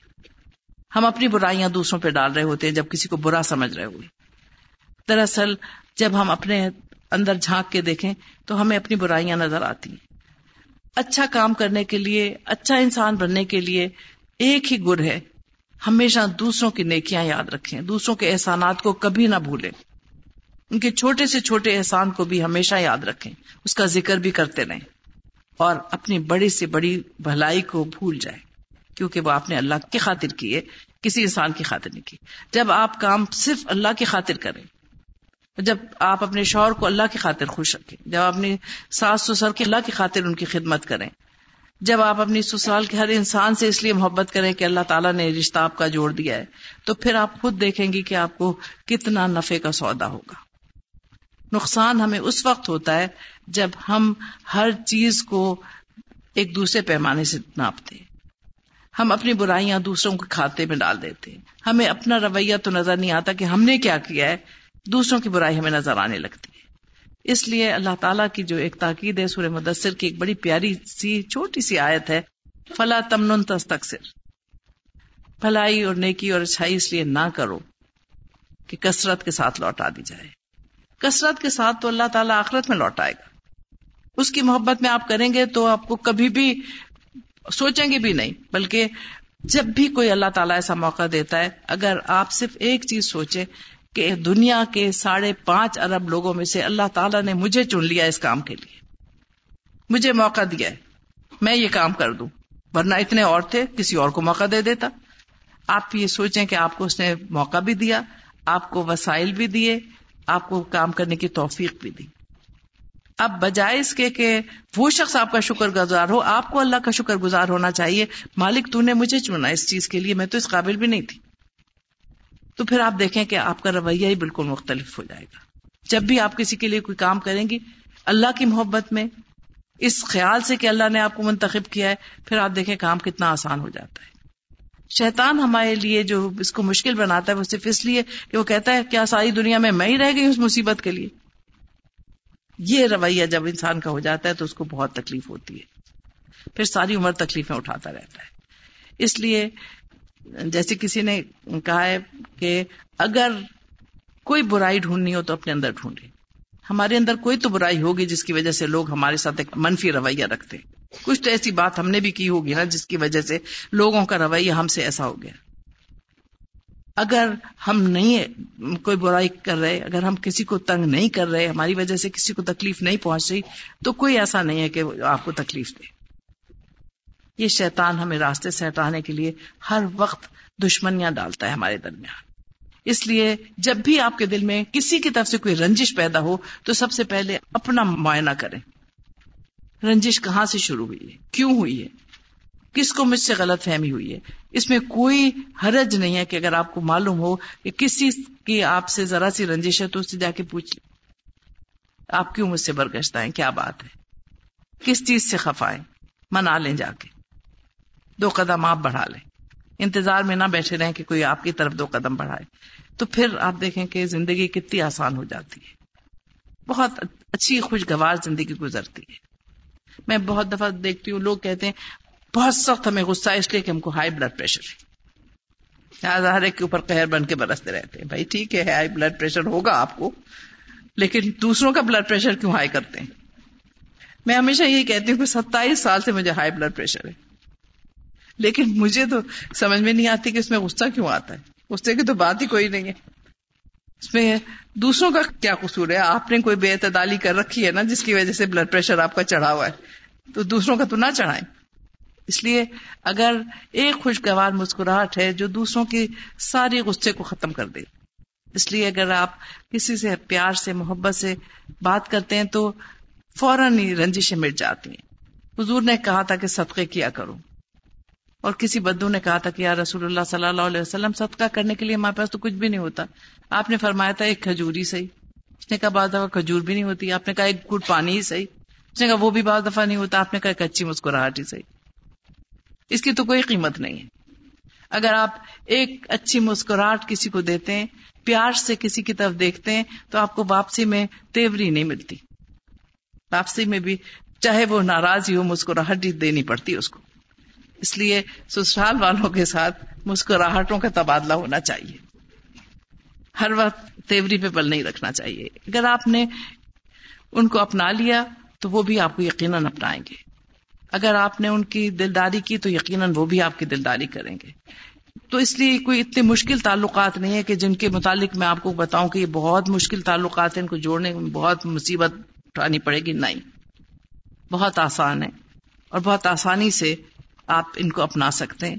ہم اپنی برائیاں دوسروں پہ ڈال رہے ہوتے ہیں جب کسی کو برا سمجھ رہے ہوئے۔ دراصل جب ہم اپنے اندر جھانک کے دیکھیں تو ہمیں اپنی برائیاں نظر آتی ہیں۔ اچھا کام کرنے کے لیے اچھا انسان بننے کے لیے ایک ہی گر ہے۔ ہمیشہ دوسروں کی نیکیاں یاد رکھیں، دوسروں کے احسانات کو کبھی نہ بھولیں۔ ان کے چھوٹے سے چھوٹے احسان کو بھی ہمیشہ یاد رکھیں۔ اس کا ذکر بھی کرتے رہیں۔ اور اپنی بڑی سے بڑی بھلائی کو بھول جائے، کیونکہ وہ آپ نے اللہ کی خاطر کی ہے، کسی انسان کی خاطر نہیں کی۔ جب آپ کام صرف اللہ کی خاطر کریں، جب آپ اپنے شوہر کو اللہ کی خاطر خوش رکھیں، جب آپ اپنی ساس سسر کی اللہ کی خاطر ان کی خدمت کریں، جب آپ اپنی سسرال کے ہر انسان سے اس لیے محبت کریں کہ اللہ تعالیٰ نے رشتہ آپ کا جوڑ دیا ہے، تو پھر آپ خود دیکھیں گی کہ آپ کو کتنا نفے کا سودا ہوگا۔ نقصان ہمیں اس وقت ہوتا ہے جب ہم ہر چیز کو ایک دوسرے پیمانے سے ناپتے ہم اپنی برائیاں دوسروں کے کھاتے میں ڈال دیتے ہمیں اپنا رویہ تو نظر نہیں آتا کہ ہم نے کیا کیا ہے۔ دوسروں کی برائی ہمیں نظر آنے لگتی ہے۔ اس لیے اللہ تعالیٰ کی جو ایک تاکید ہے، سورہ مدثر کی ایک بڑی پیاری سی، چھوٹی سی آیت ہے، فلا تمن تستکثر بھلائی اور نیکی اور اچھائی اس لیے نہ کرو کہ کثرت کے ساتھ لوٹا دی جائے۔ کثرت کے ساتھ تو اللہ تعالیٰ آخرت میں لوٹائے گا۔ اس کی محبت میں آپ کریں گے تو آپ کو کبھی بھی سوچیں گے بھی نہیں، بلکہ جب بھی کوئی اللہ تعالیٰ ایسا موقع دیتا ہے، اگر آپ صرف ایک چیز سوچے کہ دنیا کے ساڑھے پانچ ارب لوگوں میں سے اللہ تعالیٰ نے مجھے چن لیا اس کام کے لیے۔ مجھے موقع دیا ہے، میں یہ کام کر دوں۔ ورنہ اتنے اور تھے، کسی اور کو موقع دے دیتا۔ آپ یہ سوچیں کہ آپ کو اس نے موقع بھی دیا، آپ کو وسائل بھی دیے، آپ کو کام کرنے کی توفیق بھی دی۔ اب بجائے اس کے کہ وہ شخص آپ کا شکر گزار ہو، آپ کو اللہ کا شکر گزار ہونا چاہیے، مالک تو نے مجھے چنا اس چیز کے لیے، میں تو اس قابل بھی نہیں تھی۔ تو پھر آپ دیکھیں کہ آپ کا رویہ ہی بالکل مختلف ہو جائے گا۔ جب بھی آپ کسی کے لیے کوئی کام کریں گی، اللہ کی محبت میں، اس خیال سے کہ اللہ نے آپ کو منتخب کیا ہے، پھر آپ دیکھیں کام کتنا آسان ہو جاتا ہے۔ شیطان ہمارے لیے جو اس کو مشکل بناتا ہے، وہ صرف اس لیے کہ وہ کہتا ہے، کیا ساری دنیا میں میں ہی رہ گئی اس مصیبت کے لیے؟ یہ رویہ جب انسان کا ہو جاتا ہے تو اس کو بہت تکلیف ہوتی ہے۔ پھر ساری عمر تکلیفیں اٹھاتا رہتا ہے۔ اس لیے جیسے کسی نے کہا ہے کہ اگر کوئی برائی ڈھونڈنی ہو تو اپنے اندر ڈھونڈے۔ ہمارے اندر کوئی تو برائی ہوگی جس کی وجہ سے لوگ ہمارے ساتھ ایک منفی رویہ رکھتے۔ کچھ تو ایسی بات ہم نے بھی کی ہوگی نا جس کی وجہ سے لوگوں کا رویہ ہم سے ایسا ہو گیا۔ اگر ہم نہیں کوئی برائی کر رہے، اگر ہم کسی کو تنگ نہیں کر رہے، ہماری وجہ سے کسی کو تکلیف نہیں پہنچ رہی، تو کوئی ایسا نہیں ہے کہ آپ کو تکلیف دے۔ یہ شیطان ہمیں راستے سے ہٹانے کے لیے ہر وقت دشمنیاں ڈالتا ہے ہمارے درمیان۔ اس لیے جب بھی آپ کے دل میں کسی کی طرف سے کوئی رنجش پیدا ہو، تو سب سے پہلے اپنا معائنہ کریں۔ رنجش کہاں سے شروع ہوئی ہے؟ کیوں ہوئی ہے؟ کس کو مجھ سے غلط فہمی ہوئی ہے؟ اس میں کوئی حرج نہیں ہے کہ اگر آپ کو معلوم ہو کہ کسی کی آپ سے ذرا سی رنجش ہے تو اس سے جا کے پوچھ لیں۔ آپ کیوں مجھ سے برگشتا ہے کیا بات ہے؟ کس چیز سے خفائیں منا لیں جا کے۔ دو قدم آپ بڑھا لیں۔ انتظار میں نہ بیٹھے رہیں کہ کوئی آپ کی طرف دو قدم بڑھائے۔ تو پھر آپ دیکھیں کہ زندگی کتنی آسان ہو جاتی ہے۔ بہت اچھی خوشگوار زندگی گزرتی ہے۔ میں بہت دفعہ دیکھتی ہوں، لوگ کہتے ہیں بہت سخت ہمیں غصہ اس لیے کہ ہم کو ہائی بلڈ پریشر ہے۔ ہر ایک کے اوپر قہر بن کے برستے رہتے ہیں۔ بھائی ٹھیک ہے ہائی بلڈ پریشر ہوگا آپ کو، لیکن دوسروں کا بلڈ پریشر کیوں ہائی کرتے ہیں؟ میں ہمیشہ یہی کہتی ہوں کہ ستائیس سال سے مجھے ہائی بلڈ پریشر ہے۔ لیکن مجھے تو سمجھ میں نہیں آتی کہ اس میں غصہ کیوں آتا ہے۔ غصے کی تو بات ہی کوئی نہیں ہے۔ اس میں دوسروں کا کیا قصور ہے؟ آپ نے کوئی بے اعتدالی کر رکھی ہے نا، جس کی وجہ سے بلڈ پریشر آپ کا چڑھا ہوا ہے۔ تو دوسروں کا تو نہ چڑھائیں۔ اس لیے اگر ایک خوشگوار مسکراہٹ ہے جو دوسروں کی ساری غصے کو ختم کر دے۔ اس لیے اگر آپ کسی سے پیار سے، محبت سے بات کرتے ہیں تو فوراً ہی رنجشیں مٹ جاتی ہیں۔ حضور نے کہا تھا کہ صدقے کیا کروں۔ اور کسی بدو نے کہا تھا کہ یار رسول اللہ صلی اللہ علیہ وسلم، صدقہ کرنے کے لیے ہمارے پاس تو کچھ بھی نہیں ہوتا۔ آپ نے فرمایا تھا ایک کھجوری صحیح۔ اس نے کہا بعض دفعہ کھجور بھی نہیں ہوتی۔ آپ نے کہا ایک گٹ پانی ہی صحیح۔ اس نے کہا وہ بھی بعض دفعہ نہیں ہوتا۔ آپ نے کہا ایک اچھی مسکراہٹ ہی صحیح۔ اس کی تو کوئی قیمت نہیں ہے۔ اگر آپ ایک اچھی مسکراہٹ کسی کو دیتے ہیں، پیار سے کسی کی طرف دیکھتے ہیں، تو آپ کو واپسی میں تیوری نہیں ملتی۔ واپسی میں بھی چاہے وہ ناراضی ہو، مسکراہٹ ہی دینی پڑتی اس کو۔ اس لیے سسرال والوں کے ساتھ مسکراہٹوں کا تبادلہ ہونا چاہیے۔ ہر وقت تیوری پہ بل نہیں رکھنا چاہیے۔ اگر آپ نے ان کو اپنا لیا، تو وہ بھی آپ کو یقیناً اپنائیں گے۔ اگر آپ نے ان کی دلداری کی تو یقیناً وہ بھی آپ کی دلداری کریں گے۔ تو اس لیے کوئی اتنے مشکل تعلقات نہیں ہے کہ جن کے متعلق میں آپ کو بتاؤں کہ یہ بہت مشکل تعلقات ہیں، ان کو جوڑنے میں بہت مصیبت اٹھانی پڑے گی۔ نہیں۔ بہت آسان ہے۔ اور بہت آسانی سے آپ ان کو اپنا سکتے ہیں۔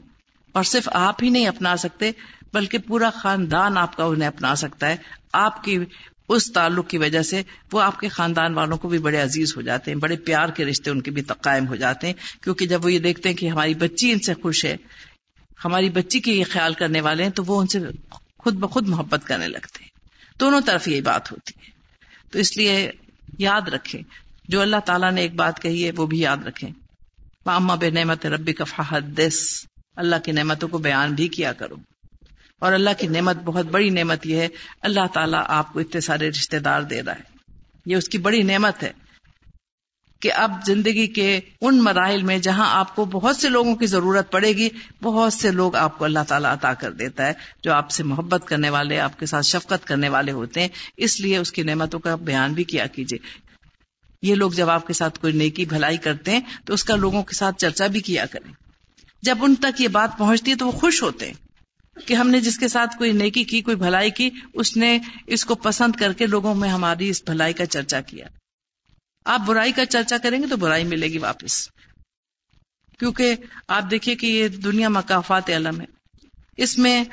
اور صرف آپ ہی نہیں اپنا سکتے، بلکہ پورا خاندان آپ کا انہیں اپنا سکتا ہے۔ آپ کی اس تعلق کی وجہ سے وہ آپ کے خاندان والوں کو بھی بڑے عزیز ہو جاتے ہیں، بڑے پیار کے رشتے ان کے بھی قائم ہو جاتے ہیں، کیونکہ جب وہ یہ دیکھتے ہیں کہ ہماری بچی ان سے خوش ہے، ہماری بچی کے یہ خیال کرنے والے ہیں، تو وہ ان سے خود بخود محبت کرنے لگتے ہیں۔ دونوں طرف یہی بات ہوتی ہے۔ تو اس لیے یاد رکھیں، جو اللہ تعالیٰ نے ایک بات کہی ہے، وہ بھی یاد رکھیں۔ اما بے نعمت ربی کا فہد اللہ کی نعمتوں کو بیان بھی کیا کرو۔ اور اللہ کی نعمت بہت بڑی نعمت یہ ہے، اللہ تعالیٰ آپ کو اتنے سارے رشتے دار دے رہا ہے۔ یہ اس کی بڑی نعمت ہے کہ اب زندگی کے ان مراحل میں جہاں آپ کو بہت سے لوگوں کی ضرورت پڑے گی، بہت سے لوگ آپ کو اللہ تعالیٰ عطا کر دیتا ہے، جو آپ سے محبت کرنے والے، آپ کے ساتھ شفقت کرنے والے ہوتے ہیں۔ اس لیے اس کی نعمتوں کا بیان بھی کیا کیجیے۔ یہ لوگ جب آپ کے ساتھ کوئی نیکی بھلائی کرتے ہیں، تو اس کا لوگوں کے ساتھ چرچا بھی کیا کریں۔ جب ان تک یہ بات پہنچتی ہے تو وہ خوش ہوتے ہیں۔ کہ ہم نے جس کے ساتھ کوئی نیکی کی، کوئی بھلائی کی، اس نے اس کو پسند کر کے لوگوں میں ہماری اس بھلائی کا چرچا کیا۔ آپ برائی کا چرچا کریں گے تو برائی ملے گی واپس۔ کیونکہ آپ دیکھیے کہ یہ دنیا مقافات علم ہے۔ اس میں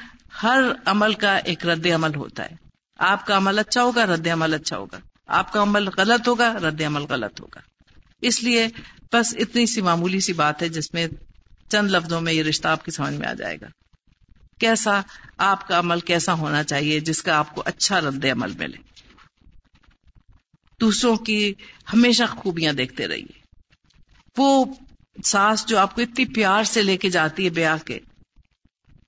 ہر عمل کا ایک رد عمل ہوتا ہے۔ آپ کا عمل اچھا ہوگا، رد عمل اچھا ہوگا۔ آپ کا عمل غلط ہوگا، رد عمل غلط ہوگا۔ اس لیے بس اتنی سی معمولی سی بات ہے جس میں چند لفظوں میں یہ رشتہ آپ کی سمجھ میں آ جائے گا۔ کیسا آپ کا عمل کیسا ہونا چاہیے جس کا آپ کو اچھا رد عمل ملے۔ دوسروں کی ہمیشہ خوبیاں دیکھتے رہیے۔ وہ ساس جو آپ کو اتنی پیار سے لے کے جاتی ہے بیاہ کے،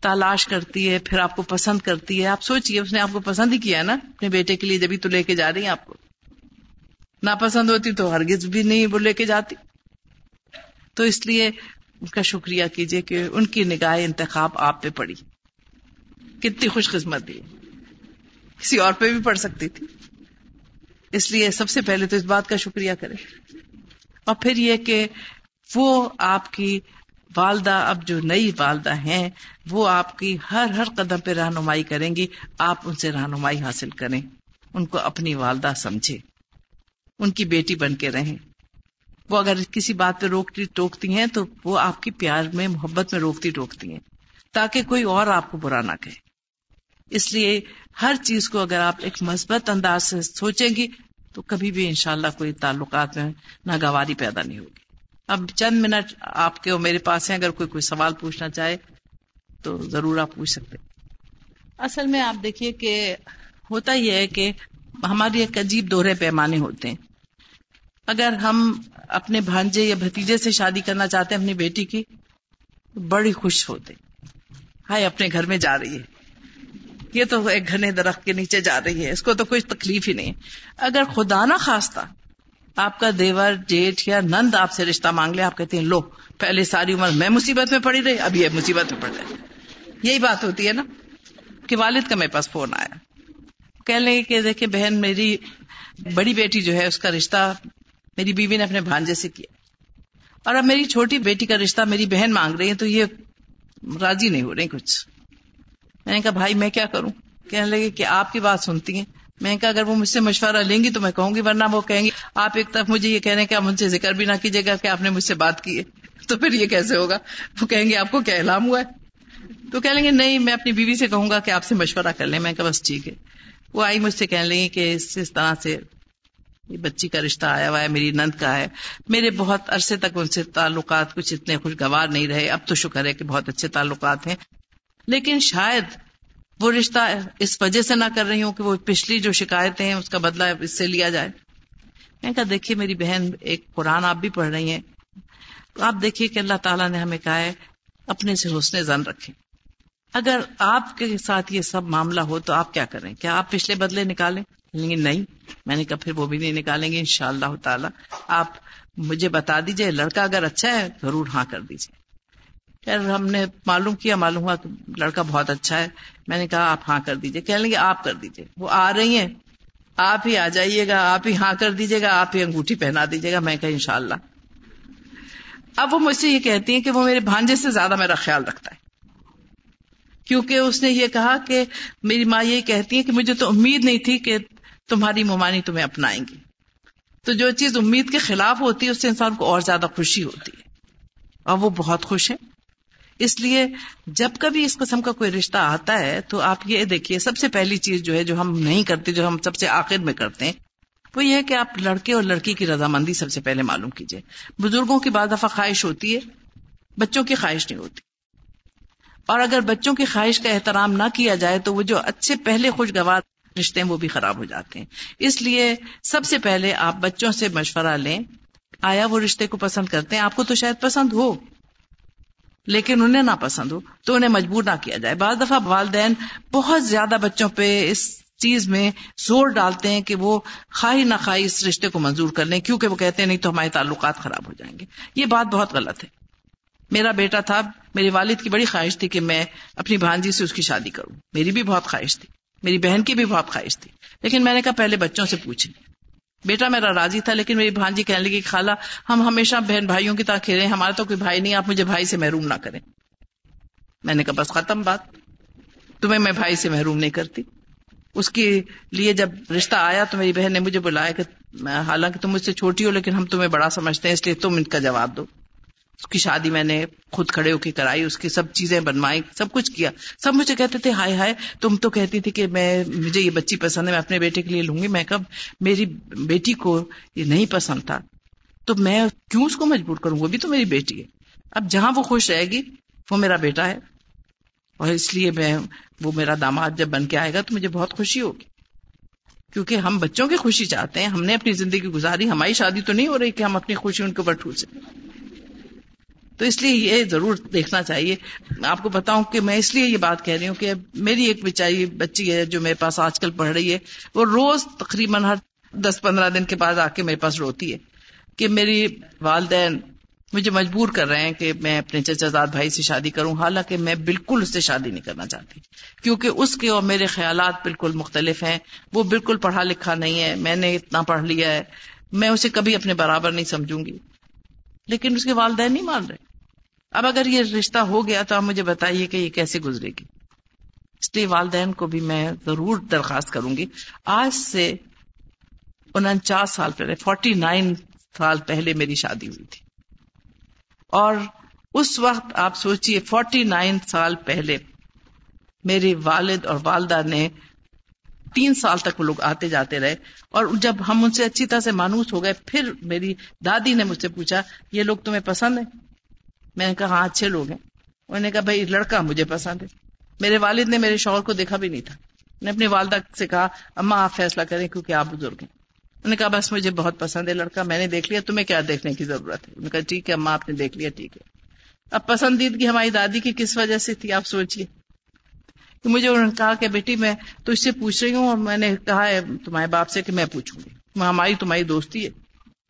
تلاش کرتی ہے، پھر آپ کو پسند کرتی ہے۔ آپ سوچیے اس نے آپ کو پسند ہی کیا ہے نا؟ اپنے بیٹے کے لیے جبھی تو لے کے جا رہی ہیں آپ کو۔ ناپسند ہوتی تو ہرگز بھی نہیں وہ لے کے جاتی۔ تو اس لیے ان کا شکریہ کیجیے کہ ان کی نگاہ انتخاب آپ پہ پڑی۔ کتنی خوش قسمت دی کسی اور پہ بھی پڑ سکتی تھی۔ اس لیے سب سے پہلے تو اس بات کا شکریہ کرے اور پھر یہ کہ وہ آپ کی والدہ، اب جو نئی والدہ ہیں، وہ آپ کی ہر ہر قدم پہ رہنمائی کریں گی۔ آپ ان سے رہنمائی حاصل کریں۔ ان کو اپنی والدہ سمجھے ان کی بیٹی بن کے رہیں۔ وہ اگر کسی بات پہ روکتی، ٹوکتی ہیں تو وہ آپ کی پیار میں، محبت میں روکتی، ٹوکتی ہیں۔ تاکہ کوئی اور آپ کو برا نہ کہے۔ اس لیے ہر چیز کو اگر آپ ایک مثبت انداز سے سوچیں گی تو کبھی بھی انشاءاللہ کوئی تعلقات میں ناگواری پیدا نہیں ہوگی۔ اب چند منٹ آپ کے اور میرے پاس ہیں، اگر کوئی کوئی سوال پوچھنا چاہے تو ضرور آپ پوچھ سکتے اصل میں آپ دیکھیے کہ ہوتا یہ ہے کہ ہماری ایک عجیب دوہرے پیمانے ہوتے ہیں۔ اگر ہم اپنے بھانجے یا بھتیجے سے شادی کرنا چاہتے ہیں اپنی بیٹی کی بڑی خوش ہوتے ہائے، اپنے گھر میں جا رہی ہے۔ یہ تو ایک گھنے درخت کے نیچے جا رہی ہے، اس کو تو کوئی تکلیف ہی نہیں۔ اگر خدا نہ خواستہ آپ کا دیور جیٹ یا نند آپ سے رشتہ مانگ لے، آپ کہتے ہیں، لو، پہلے ساری عمر میں مصیبت میں پڑی رہی، اب یہ مصیبت میں پڑ جائے یہی بات ہوتی ہے نا کہ والد کا میرے پاس فون آیا۔ کہہ لیں کہ دیکھیں بہن، میری بڑی بیٹی جو ہے، اس کا رشتہ میری بیوی نے اپنے بھانجے سے کیا۔ اور اب میری چھوٹی بیٹی کا رشتہ میری بہن مانگ رہی ہے تو یہ راضی نہیں ہو رہی کچھ۔ میں نے کہا، بھائی، میں کیا کروں؟ کہنے لگے کہ آپ کی بات سنتی ہیں۔ میں نے کہا، اگر وہ مجھ سے مشورہ لیں گی تو میں کہوں گی، ورنہ وہ کہیں گی آپ ایک طرف مجھے یہ کہہ رہے ہیں کہ آپ مجھ سے ذکر بھی نہ کیجیے گا کہ آپ نے مجھ سے بات کی ہے۔ تو پھر یہ کیسے ہوگا؟ وہ کہیں گے، آپ کو کیا اعلام ہوا ہے؟ تو کہہ لیں گے نہیں، میں اپنی بیوی سے کہوں گا کہ آپ سے مشورہ کر لیں۔ میں کہا، بس ٹھیک ہے۔ وہ آئی مجھ سے کہنے لگی کہ اس طرح سے یہ بچی کا رشتہ آیا ہوا ہے، میری نند کا ہے۔ میرے بہت عرصے تک ان سے تعلقات کچھ اتنے خوشگوار نہیں رہے۔ اب تو شکر ہے کہ بہت اچھے تعلقات ہیں۔ لیکن شاید وہ رشتہ اس وجہ سے نہ کر رہی ہوں کہ وہ پچھلی جو شکایتیں ہیں، اس کا بدلہ اس سے لیا جائے۔ میں کہا، دیکھیے میری بہن ایک قرآن آپ بھی پڑھ رہی ہیں۔ تو آپ دیکھیے کہ اللہ تعالیٰ نے ہمیں کہا ہے، اپنے سے حسن زن رکھے اگر آپ کے ساتھ یہ سب معاملہ ہو تو آپ کیا کریں؟ کیا آپ پچھلے بدلے نکالیں؟ لیکن نہیں، میں نے کہا، پھر وہ بھی نہیں نکالیں گے ان شاء اللہ تعالیٰ۔ آپ مجھے بتا دیجیے لڑکا اگر اچھا ہے، ضرور ہاں کر دیجیے خیر، ہم نے معلوم کیا، معلوم ہوا کہ لڑکا بہت اچھا ہے۔ میں نے کہا، آپ ہاں کر دیجیے کہنے لگے، آپ کر دیجیے وہ آ رہی ہیں۔ آپ ہی آ جائیے گا، آپ ہی ہاں کر دیجیے گا، آپ ہی انگوٹھی پہنا دیجیے گا۔ میں کہ ان شاء اللہ اب وہ مجھ سے یہ کہتی ہیں کہ وہ میرے بھانجے سے زیادہ میرا خیال رکھتا ہے۔ کیونکہ اس نے یہ کہا کہ میری ماں یہ کہتی ہے کہ مجھے تو امید نہیں تھی کہ تمہاری ممانی تمہیں اپنائیں گی۔ تو جو چیز امید کے خلاف ہوتی ہے، اس سے انسان کو اور زیادہ خوشی ہوتی ہے۔ اور وہ بہت خوش ہے اس لیے جب کبھی اس قسم کا کوئی رشتہ آتا ہے تو آپ یہ دیکھیے، سب سے پہلی چیز جو ہے جو ہم نہیں کرتے، جو ہم سب سے آخر میں کرتے ہیں، وہ یہ ہے کہ آپ لڑکے اور لڑکی کی رضامندی سب سے پہلے معلوم کیجیے بزرگوں کی بعض دفعہ خواہش ہوتی ہے، بچوں کی خواہش نہیں ہوتی۔ اور اگر بچوں کی خواہش کا احترام نہ کیا جائے تو وہ جو اچھے پہلے خوشگوار رشتے ہیں، وہ بھی خراب ہو جاتے ہیں۔ اس لیے سب سے پہلے آپ بچوں سے مشورہ لیں۔ آیا وہ رشتے کو پسند کرتے ہیں؟ آپ کو تو شاید پسند ہو۔ لیکن انہیں نہ پسند ہو تو انہیں مجبور نہ کیا جائے۔ بعض دفعہ والدین بہت زیادہ بچوں پہ اس چیز میں زور ڈالتے ہیں کہ وہ خواہ نہ خواہ اس رشتے کو منظور کر لیں، کیونکہ وہ کہتے ہیں نہیں تو ہمارے تعلقات خراب ہو جائیں گے۔ یہ بات بہت غلط ہے۔ میرا بیٹا تھا میرے والد کی بڑی خواہش تھی کہ میں اپنی بھانجی سے اس کی شادی کروں۔ میری بھی بہت خواہش تھی، میری بہن کی بھی بہت خواہش تھی، لیکن میں نے کہا پہلے بچوں سے پوچھیں۔ بیٹا میرا راضی تھا لیکن میری بھانجی کہنے لگی، خالہ، ہم ہمیشہ بہن بھائیوں کی طرح کھیلے ہمارا تو کوئی بھائی نہیں، آپ مجھے بھائی سے محروم نہ کریں. میں نے کہا، بس ختم بات، تمہیں میں بھائی سے محروم نہیں کرتی. اس کے لیے جب رشتہ آیا تو میری بہن نے مجھے بلایا کہ حالانکہ تم مجھ سے چھوٹی ہو لیکن ہم تمہیں بڑا سمجھتے ہیں، اس لیے تم ان کا جواب دو. اس کی شادی میں نے خود کھڑے ہو کے کرائی، اس کی سب چیزیں بنوائی، سب کچھ کیا۔ سب مجھے کہتے تھے، ہائے ہائے، تم تو کہتی تھی کہ میں، مجھے یہ بچی پسند ہے، میں اپنے بیٹے کے لیے لوں گی۔ میں کب میری بیٹی کو یہ نہیں پسند تھا۔ تو میں کیوں اس کو مجبور کروں؟ وہ بھی تو میری بیٹی ہے۔ اب جہاں وہ خوش رہے گی، وہ میرا بیٹا ہے۔ اور اس لیے میں، وہ میرا داماد جب بن کے آئے گا تو مجھے بہت خوشی ہوگی۔ کیونکہ ہم بچوں کی خوشی چاہتے ہیں۔ ہم نے اپنی زندگی گزاری، ہماری شادی تو نہیں ہو رہی کہ ہم اپنی خوشی ان کے اوپر ٹھوسیں۔ تو اس لیے یہ ضرور دیکھنا چاہیے۔ آپ کو بتاؤں کہ میں اس لیے یہ بات کہہ رہی ہوں کہ میری ایک بچاری بچی ہے جو میرے پاس آج کل پڑھ رہی ہے، وہ روز تقریباً ہر دس پندرہ دن کے بعد آ کے میرے پاس روتی ہے کہ میری والدین مجھے مجبور کر رہے ہیں کہ میں اپنے چچا زاد بھائی سے شادی کروں۔ حالانکہ میں بالکل اس سے شادی نہیں کرنا چاہتی، کیونکہ اس کے اور میرے خیالات بالکل مختلف ہیں۔ وہ بالکل پڑھا لکھا نہیں ہے، میں نے اتنا پڑھ لیا ہے، میں اسے کبھی اپنے برابر نہیں سمجھوں گی۔ لیکن اس کے والدین نہیں مان رہے۔ اب اگر یہ رشتہ ہو گیا تو آپ مجھے بتائیے کہ یہ کیسے گزرے گی۔ اس لیے والدین کو بھی میں ضرور درخواست کروں گی۔ آج سے انچاس سال پہلے، فورٹی نائن سال پہلے میری شادی ہوئی تھی۔ اور اس وقت آپ سوچئے، فورٹی نائن سال پہلے میرے والد اور والدہ نے تین سال تک وہ لوگ آتے جاتے رہے اور جب ہم ان سے اچھی طرح سے مانوس ہو گئے، پھر میری دادی نے مجھ سے پوچھا، یہ لوگ تمہیں پسند ہیں؟ میں نے کہا ہاں اچھے لوگ ہیں۔ انہوں نے کہا، بھائی، لڑکا مجھے پسند ہے۔ میرے والد نے میرے شوہر کو دیکھا بھی نہیں تھا۔ میں نے اپنی والدہ سے کہا اما آپ فیصلہ کریں، کیونکہ آپ بزرگ ہیں۔ انہوں نے کہا، بس مجھے بہت پسند ہے لڑکا، میں نے دیکھ لیا، تمہیں کیا دیکھنے کی ضرورت ہے؟ انہوں نے کہا، ٹھیک ہے اما آپ نے دیکھ لیا، ٹھیک ہے۔ اب پسندیدگی ہماری دادی کی کس وجہ سے تھی؟ آپ سوچیے تو مجھے انہوں نے کہا کہ بیٹی میں تو اس سے پوچھ رہی ہوں اور میں نے کہا ہے تمہارے باپ سے کہ میں پوچھوں گی۔ ہماری تمہاری دوستی ہے۔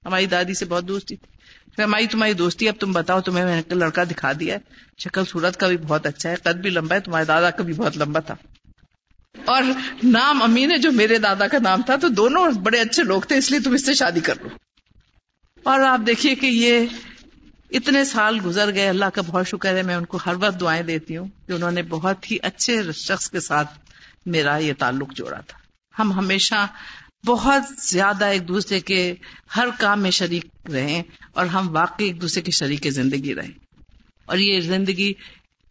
ہماری دادی سے بہت دوستی تھی۔ ہماری تمہاری دوستی اب تم بتاؤ، تمہیں میں نے لڑکا دکھا دیا ہے۔ شکل صورت کا بھی بہت اچھا ہے، قد بھی لمبا ہے، تمہارے دادا کا بھی بہت لمبا تھا۔ اور نام امین ہے، جو میرے دادا کا نام تھا، تو دونوں بڑے اچھے لوگ تھے، اس لیے تم اس سے شادی کر لو۔ اور آپ دیکھیے کہ یہ اتنے سال گزر گئے، اللہ کا بہت شکر ہے، میں ان کو ہر وقت دعائیں دیتی ہوں کہ انہوں نے بہت ہی اچھے شخص کے ساتھ میرا یہ تعلق جوڑا تھا۔ ہم ہمیشہ بہت زیادہ ایک دوسرے کے ہر کام میں شریک رہے اور ہم واقعی ایک دوسرے کے شریک زندگی رہے اور یہ زندگی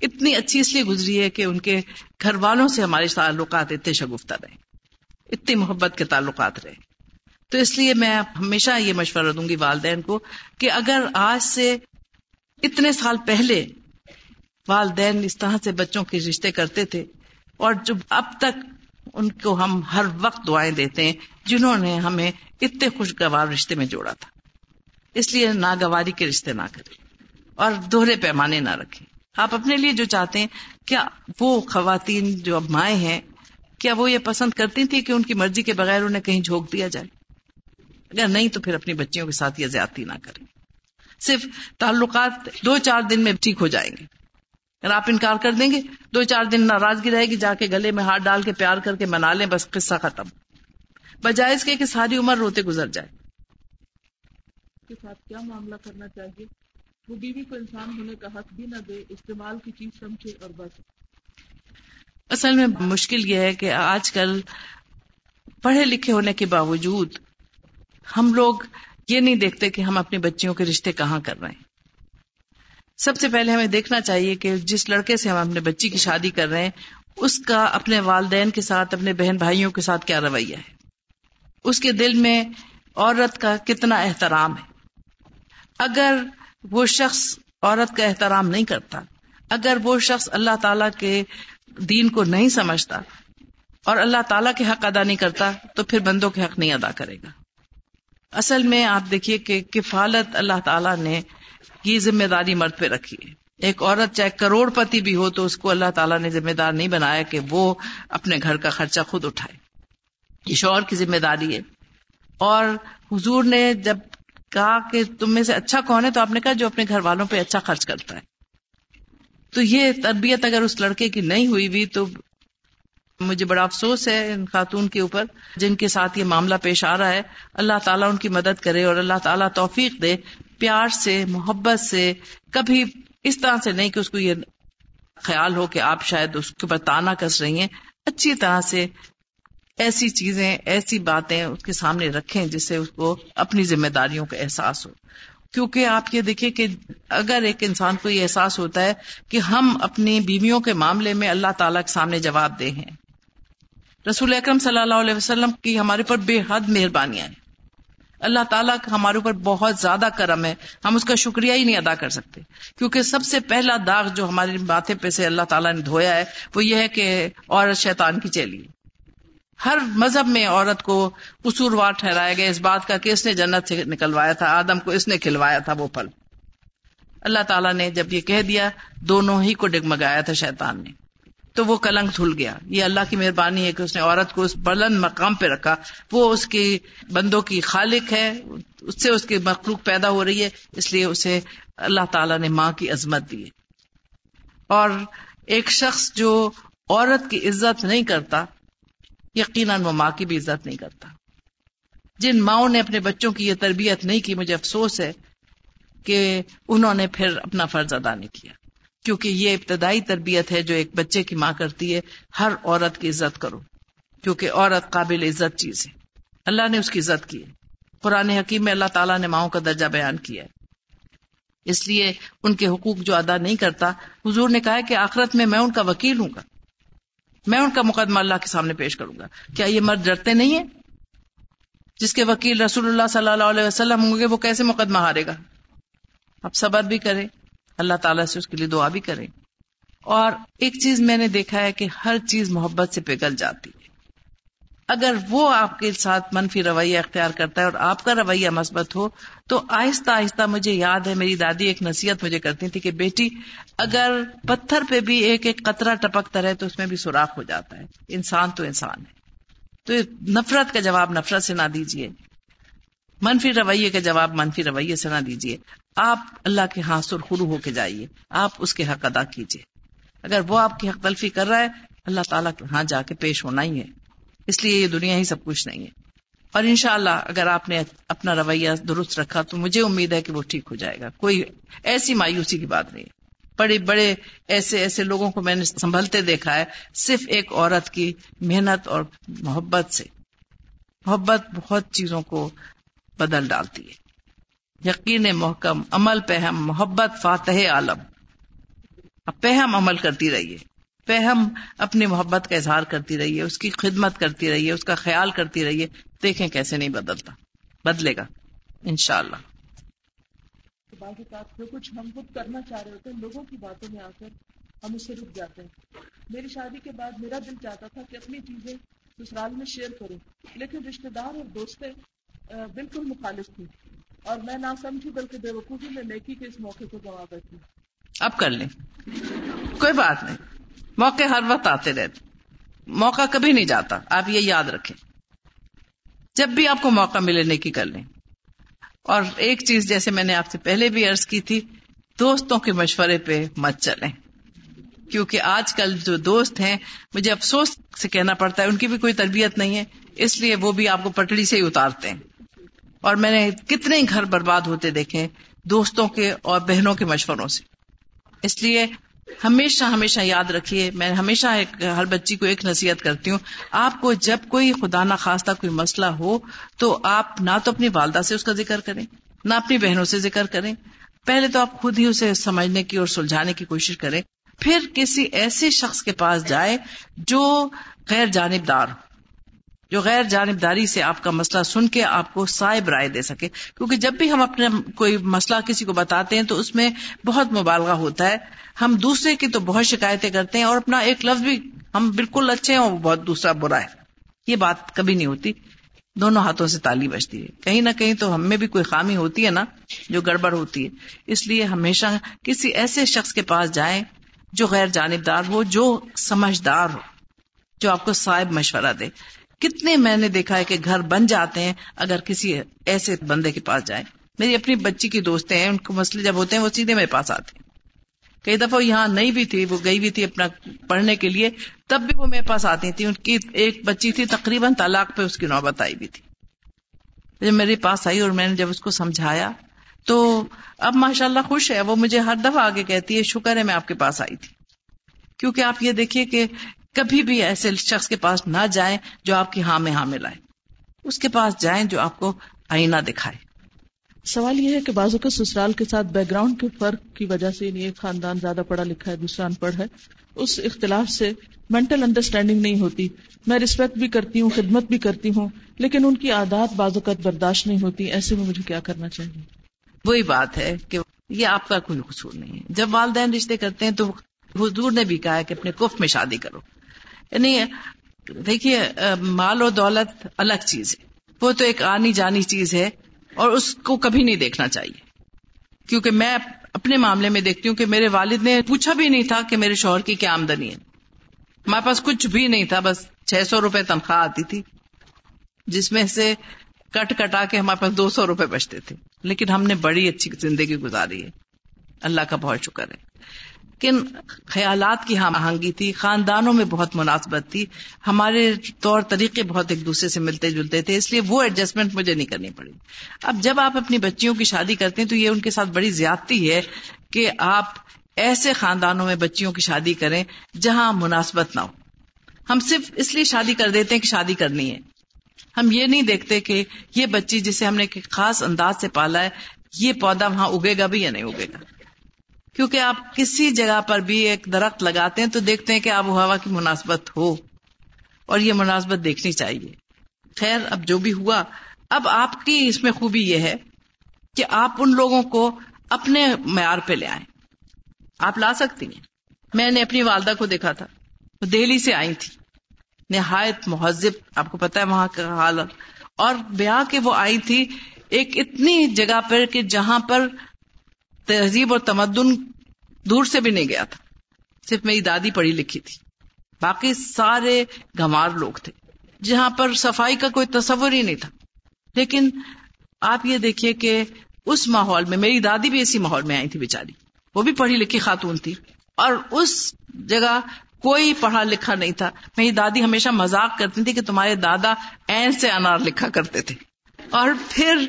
اتنی اچھی اس لیے گزری ہے کہ ان کے گھر والوں سے ہمارے تعلقات اتنے شگفتہ رہے اتنی محبت کے تعلقات رہے تو اس لیے میں ہمیشہ یہ مشورہ دوں گی والدین کو کہ اگر آج سے اتنے سال پہلے والدین اس طرح سے بچوں کے رشتے کرتے تھے اور جو اب تک ان کو ہم ہر وقت دعائیں دیتے ہیں جنہوں نے ہمیں اتنے خوشگوار رشتے میں جوڑا تھا۔ اس لیے ناگواری کے رشتے نہ کریں اور دوہرے پیمانے نہ رکھیں۔ آپ اپنے لیے جو چاہتے ہیں، کیا وہ خواتین جو اب مائیں ہیں، کیا وہ یہ پسند کرتی تھی کہ ان کی مرضی کے بغیر انہیں کہیں جھونک دیا جائے؟ اگر نہیں تو پھر اپنی بچیوں کے ساتھ یہ زیادتی نہ کریں۔ صرف تعلقات دو چار دن میں ٹھیک ہو جائیں گے۔ اگر آپ انکار کر دیں گے دو چار دن ناراضگی رہے گی جا کے گلے میں ہاتھ ڈال کے پیار کر کے منا لیں بس قصہ ختم۔ بجائے اس کے کہ ساری عمر روتے گزر جائے۔ کے ساتھ کیا معاملہ کرنا چاہیے؟ وہ بیوی کو انسان ہونے کا حق بھی نہ دے استعمال کی چیز سمجھے اور بس۔ اصل میں مشکل یہ ہے کہ آج کل پڑھے لکھے ہونے کے باوجود ہم لوگ یہ نہیں دیکھتے کہ ہم اپنی بچیوں کے رشتے کہاں کر رہے ہیں۔ سب سے پہلے ہمیں دیکھنا چاہیے کہ جس لڑکے سے ہم اپنے بچی کی شادی کر رہے ہیں، اس کا اپنے والدین کے ساتھ، اپنے بہن بھائیوں کے ساتھ کیا رویہ ہے؟ اس کے دل میں عورت کا کتنا احترام ہے؟ اگر وہ شخص عورت کا احترام نہیں کرتا، اگر وہ شخص اللہ تعالی کے دین کو نہیں سمجھتا اور اللہ تعالیٰ کے حق ادا نہیں کرتا، تو پھر بندوں کے حق نہیں ادا کرے گا۔ اصل میں آپ دیکھیے کہ کفالت اللہ تعالیٰ نے یہ ذمہ داری مرد پہ رکھی ہے۔ ایک عورت چاہے کروڑ پتی بھی ہو تو اس کو اللہ تعالیٰ نے ذمہ دار نہیں بنایا کہ وہ اپنے گھر کا خرچہ خود اٹھائے۔ یہ شوہر کی ذمہ داری ہے۔ اور حضور نے جب کہا کہ تم میں سے اچھا کون ہے تو آپ نے کہا جو اپنے گھر والوں پہ اچھا خرچ کرتا ہے۔ تو یہ تربیت اگر اس لڑکے کی نہیں ہوئی ہوئی تو مجھے بڑا افسوس ہے ان خاتون کے اوپر، جن کے ساتھ یہ معاملہ پیش آ رہا ہے۔ اللہ تعالیٰ ان کی مدد کرے اور اللہ تعالیٰ توفیق دے۔ پیار سے، محبت سے، کبھی اس طرح سے نہیں کہ اس کو یہ خیال ہو کہ آپ شاید اس کے اوپر تانا کس رہی ہیں۔ اچھی طرح سے ایسی چیزیں، ایسی باتیں اس کے سامنے رکھیں جس سے اس کو اپنی ذمہ داریوں کا احساس ہو۔ کیونکہ آپ یہ دیکھیں کہ اگر ایک انسان کو یہ احساس ہوتا ہے کہ ہم اپنی بیویوں کے معاملے میں اللہ تعالی کے سامنے جواب دے ہیں رسول اکرم صلی اللہ علیہ وسلم کی ہمارے پر بے حد مہربانیاں ہیں اللہ تعالیٰ کا ہمارے اوپر بہت زیادہ کرم ہے۔ ہم اس کا شکریہ ہی نہیں ادا کر سکتے۔ کیونکہ سب سے پہلا داغ جو ہماری ماتھے پہ سے اللہ تعالیٰ نے دھویا ہے، وہ یہ ہے کہ عورت شیطان کی چلی ہر مذہب میں عورت کو قصوروار ٹھہرایا گیا اس بات کا کہ اس نے جنت سے نکلوایا تھا، آدم کو اس نے کھلوایا تھا وہ پھل۔ اللہ تعالیٰ نے جب یہ کہہ دیا، دونوں ہی کو ڈگمگایا تھا شیطان نے۔ تو وہ کلنگ دھل گیا۔ یہ اللہ کی مہربانی ہے کہ اس نے عورت کو اس بلند مقام پہ رکھا۔ وہ اس کی بندوں کی خالق ہے، اس سے اس کی مخلوق پیدا ہو رہی ہے، اس لیے اسے اللہ تعالیٰ نے ماں کی عظمت دی اور ایک شخص جو عورت کی عزت نہیں کرتا، یقیناً وہ ماں کی بھی عزت نہیں کرتا۔ جن ماؤں نے اپنے بچوں کی یہ تربیت نہیں کی، مجھے افسوس ہے کہ انہوں نے پھر اپنا فرض ادا نہیں کیا۔ کیونکہ یہ ابتدائی تربیت ہے جو ایک بچے کی ماں کرتی ہے، ہر عورت کی عزت کرو، کیونکہ عورت قابل عزت چیز ہے۔ اللہ نے اس کی عزت کی ہے۔ قرآن حکیم میں اللہ تعالیٰ نے ماؤں کا درجہ بیان کیا ہے۔ اس لیے ان کے حقوق جو ادا نہیں کرتا، حضور نے کہا کہ آخرت میں میں ان کا وکیل ہوں گا۔ میں ان کا مقدمہ اللہ کے سامنے پیش کروں گا۔ کیا یہ مرد ڈرتے نہیں ہیں؟ جس کے وکیل رسول اللہ صلی اللہ علیہ وسلم ہوں گے، وہ کیسے مقدمہ ہارے گا؟ اب صبر بھی کرے اللہ تعالیٰ سے اس کے لیے دعا بھی کریں۔ اور ایک چیز میں نے دیکھا ہے کہ ہر چیز محبت سے پگل جاتی ہے۔ اگر وہ آپ کے ساتھ منفی رویہ اختیار کرتا ہے اور آپ کا رویہ مثبت ہو، تو آہستہ آہستہ مجھے یاد ہے، میری دادی ایک نصیحت مجھے کرتی تھی کہ بیٹی، اگر پتھر پہ بھی ایک ایک قطرہ ٹپکتا رہے تو اس میں بھی سوراخ ہو جاتا ہے۔ انسان تو انسان ہے۔ تو نفرت کا جواب نفرت سے نہ دیجیے منفی رویے کا جواب منفی رویے سے نہ دیجیے آپ اللہ کے ہاں سرخرو ہو کے جائیے۔ آپ اس کے حق ادا کیجیے۔ اگر وہ آپ کی حق تلفی کر رہا ہے، اللہ تعالیٰ کے ہاں جا کے پیش ہونا ہی ہے۔ اس لیے یہ دنیا ہی سب کچھ نہیں ہے۔ اور انشاءاللہ اگر آپ نے اپنا رویہ درست رکھا تو مجھے امید ہے کہ وہ ٹھیک ہو جائے گا۔ کوئی ایسی مایوسی کی بات نہیں بڑے بڑے ایسے ایسے لوگوں کو میں نے سنبھلتے دیکھا ہے، صرف ایک عورت کی محنت اور محبت سے۔ محبت بہت چیزوں کو بدل ڈالتی ہے۔ یقین محکم، عمل پہم محبت، فاتح عالم۔ پہم عمل کرتی رہیے۔ پہم اپنی محبت کا اظہار کرتی رہیے، اس کی خدمت کرتی رہیے، اس کا خیال کرتی رہیے۔ دیکھیں کیسے نہیں بدلتا۔ بدلے گا ان شاء اللہ جو کچھ ہم خود کرنا چاہ رہے ہوتے ہیں، لوگوں کی باتوں میں آ کر ہم اسے رک جاتے ہیں۔ میری شادی کے بعد میرا دل چاہتا تھا کہ اپنی چیزیں سسرال میں شیئر کروں، لیکن رشتے دار اور دوستیں بالکل مخالف تھی اور میں نہ سمجھی بلکہ بے وقوفی میں نیکی کے اس موقع کو گوا بیٹھی اب کر لیں۔ کوئی بات نہیں۔ موقع ہر وقت آتے رہتے۔ موقع کبھی نہیں جاتا۔ آپ یہ یاد رکھیں۔ جب بھی آپ کو موقع ملے نیکی کر لیں۔ اور ایک چیز جیسے میں نے آپ سے پہلے بھی عرض کی تھی، دوستوں کے مشورے پہ مت چلیں۔ کیونکہ آج کل جو دوست ہیں، مجھے افسوس سے کہنا پڑتا ہے، ان کی بھی کوئی تربیت نہیں ہے، اس لیے وہ بھی آپ کو پٹڑی سے ہی اتارتے ہیں۔ اور میں نے کتنے گھر برباد ہوتے دیکھے دوستوں کے اور بہنوں کے مشوروں سے۔ اس لیے ہمیشہ ہمیشہ یاد رکھیے، میں ہمیشہ ایک ہر بچی کو ایک نصیحت کرتی ہوں، آپ کو جب کوئی خدا نہ خواستہ کوئی مسئلہ ہو تو آپ نہ تو اپنی والدہ سے اس کا ذکر کریں، نہ اپنی بہنوں سے ذکر کریں۔ پہلے تو آپ خود ہی اسے سمجھنے کی اور سلجھانے کی کوشش کریں۔ پھر کسی ایسے شخص کے پاس جائے جو غیر جانبدار ہو۔ جو غیر جانبداری سے آپ کا مسئلہ سن کے آپ کو صاحب رائے دے سکے۔ کیونکہ جب بھی ہم اپنے کوئی مسئلہ کسی کو بتاتے ہیں تو اس میں بہت مبالغہ ہوتا ہے۔ ہم دوسرے کی تو بہت شکایتیں کرتے ہیں اور اپنا ایک لفظ بھی ہم بالکل اچھے ہیں اور بہت دوسرا برا ہے۔ یہ بات کبھی نہیں ہوتی۔ دونوں ہاتھوں سے تالی بجتی ہے۔ کہیں نہ کہیں تو ہم میں بھی کوئی خامی ہوتی ہے نا جو گڑبڑ ہوتی ہے۔ اس لیے ہمیشہ کسی ایسے شخص کے پاس جائیں جو غیر جانبدار ہو، جو سمجھدار ہو، جو آپ کو صاحب مشورہ دے۔ کتنے میں نے دیکھا ہے کہ گھر بن جاتے ہیں اگر کسی ایسے بندے کے پاس جائیں۔ میری اپنی بچی کی دوستیں ہیں، ان کو مسئلے جب ہوتے ہیں وہ سیدھے میرے پاس آتے ہیں۔ کئی دفعہ یہاں نہیں بھی تھی، وہ گئی بھی تھی اپنا پڑھنے کے لیے، تب بھی وہ میرے پاس آتی تھی ان کی ایک بچی تھی، تقریباً طلاق پہ اس کی نوبت آئی بھی تھی۔ جب میرے پاس آئی اور میں نے جب اس کو سمجھایا، تو اب ماشاء اللہ خوش ہے۔ وہ مجھے ہر دفعہ آگے کہتی ہے، شکر ہے میں آپ کے پاس آئی تھی۔ کیونکہ آپ یہ دیکھیے کہ کبھی بھی ایسے شخص کے پاس نہ جائیں جو آپ کی ہاں میں ہاں ملائے اس کے پاس جائیں جو آپ کو آئینہ دکھائے۔ سوال یہ ہے کہ بازو کے سسرال کے ساتھ بیک گراؤنڈ کے فرق کی وجہ سے یعنی ایک خاندان زیادہ پڑھا لکھا ہے دوسرا ان پڑھ ہے۔ اس اختلاف سے مینٹل انڈرسٹینڈنگ نہیں ہوتی۔ میں رسپیکٹ بھی کرتی ہوں خدمت بھی کرتی ہوں لیکن ان کی عادات بازوقت برداشت نہیں ہوتی۔ ایسے میں مجھے کیا کرنا چاہیے؟ وہی بات ہے کہ یہ آپ کا کوئی قصور نہیں ہے۔ جب والدین رشتے کرتے ہیں تو حضور نے بھی کہا کہ اپنے کف میں شادی کرو۔ یعنی دیکھیے مال و دولت الگ چیز ہے۔ وہ تو ایک آنی جانی چیز ہے اور اس کو کبھی نہیں دیکھنا چاہیے۔ کیونکہ میں اپنے معاملے میں دیکھتی ہوں کہ میرے والد نے پوچھا بھی نہیں تھا کہ میرے شوہر کی کیا آمدنی ہے۔ ہمارے پاس کچھ بھی نہیں تھا، بس چھ سو روپے تنخواہ آتی تھی، جس میں سے کٹ کٹا کے ہمارے پاس دو سو روپے بچتے تھے۔ لیکن ہم نے بڑی اچھی زندگی گزاری ہے۔ اللہ کا بہت شکر ہے۔ کن خیالات کی ہم آہنگی تھی، خاندانوں میں بہت مناسبت تھی۔ ہمارے طور طریقے بہت ایک دوسرے سے ملتے جلتے تھے، اس لیے وہ ایڈجسٹمنٹ مجھے نہیں کرنی پڑی۔ اب جب آپ اپنی بچیوں کی شادی کرتے ہیں تو یہ ان کے ساتھ بڑی زیادتی ہے کہ آپ ایسے خاندانوں میں بچیوں کی شادی کریں جہاں مناسبت نہ ہو۔ ہم صرف اس لیے شادی کر دیتے ہیں کہ شادی کرنی ہے۔ ہم یہ نہیں دیکھتے کہ یہ بچی جسے ہم نے ایک خاص انداز سے پالا ہے، یہ پودا وہاں اگے گا بھی یا نہیں اگے گا۔ کیونکہ آپ کسی جگہ پر بھی ایک درخت لگاتے ہیں تو دیکھتے ہیں کہ آب و ہوا کی مناسبت ہو اور یہ مناسبت دیکھنی چاہیے۔ خیر، اب جو بھی ہوا، اب آپ کی اس میں خوبی یہ ہے کہ آپ ان لوگوں کو اپنے معیار پہ لے آئیں۔ آپ لا سکتی ہیں۔ میں نے اپنی والدہ کو دیکھا تھا، وہ دہلی سے آئی تھی نہایت مہذب، آپ کو پتا ہے وہاں کا حالت اور بیاہ کے وہ آئی تھی ایک اتنی جگہ پر کہ جہاں پر تہذیب اور تمدن دور سے بھی نہیں گیا تھا۔ صرف میری دادی پڑھی لکھی تھی۔ باقی سارے گمار لوگ تھے۔ جہاں پر صفائی کا کوئی تصور ہی نہیں تھا۔ لیکن آپ یہ دیکھیے کہ اس ماحول میں میری دادی بھی اسی ماحول میں آئی تھی بیچاری۔ وہ بھی پڑھی لکھی خاتون تھی۔ اور اس جگہ کوئی پڑھا لکھا نہیں تھا۔ میری دادی ہمیشہ مذاق کرتی تھی کہ تمہارے دادا این سے انار لکھا کرتے تھے۔ اور پھر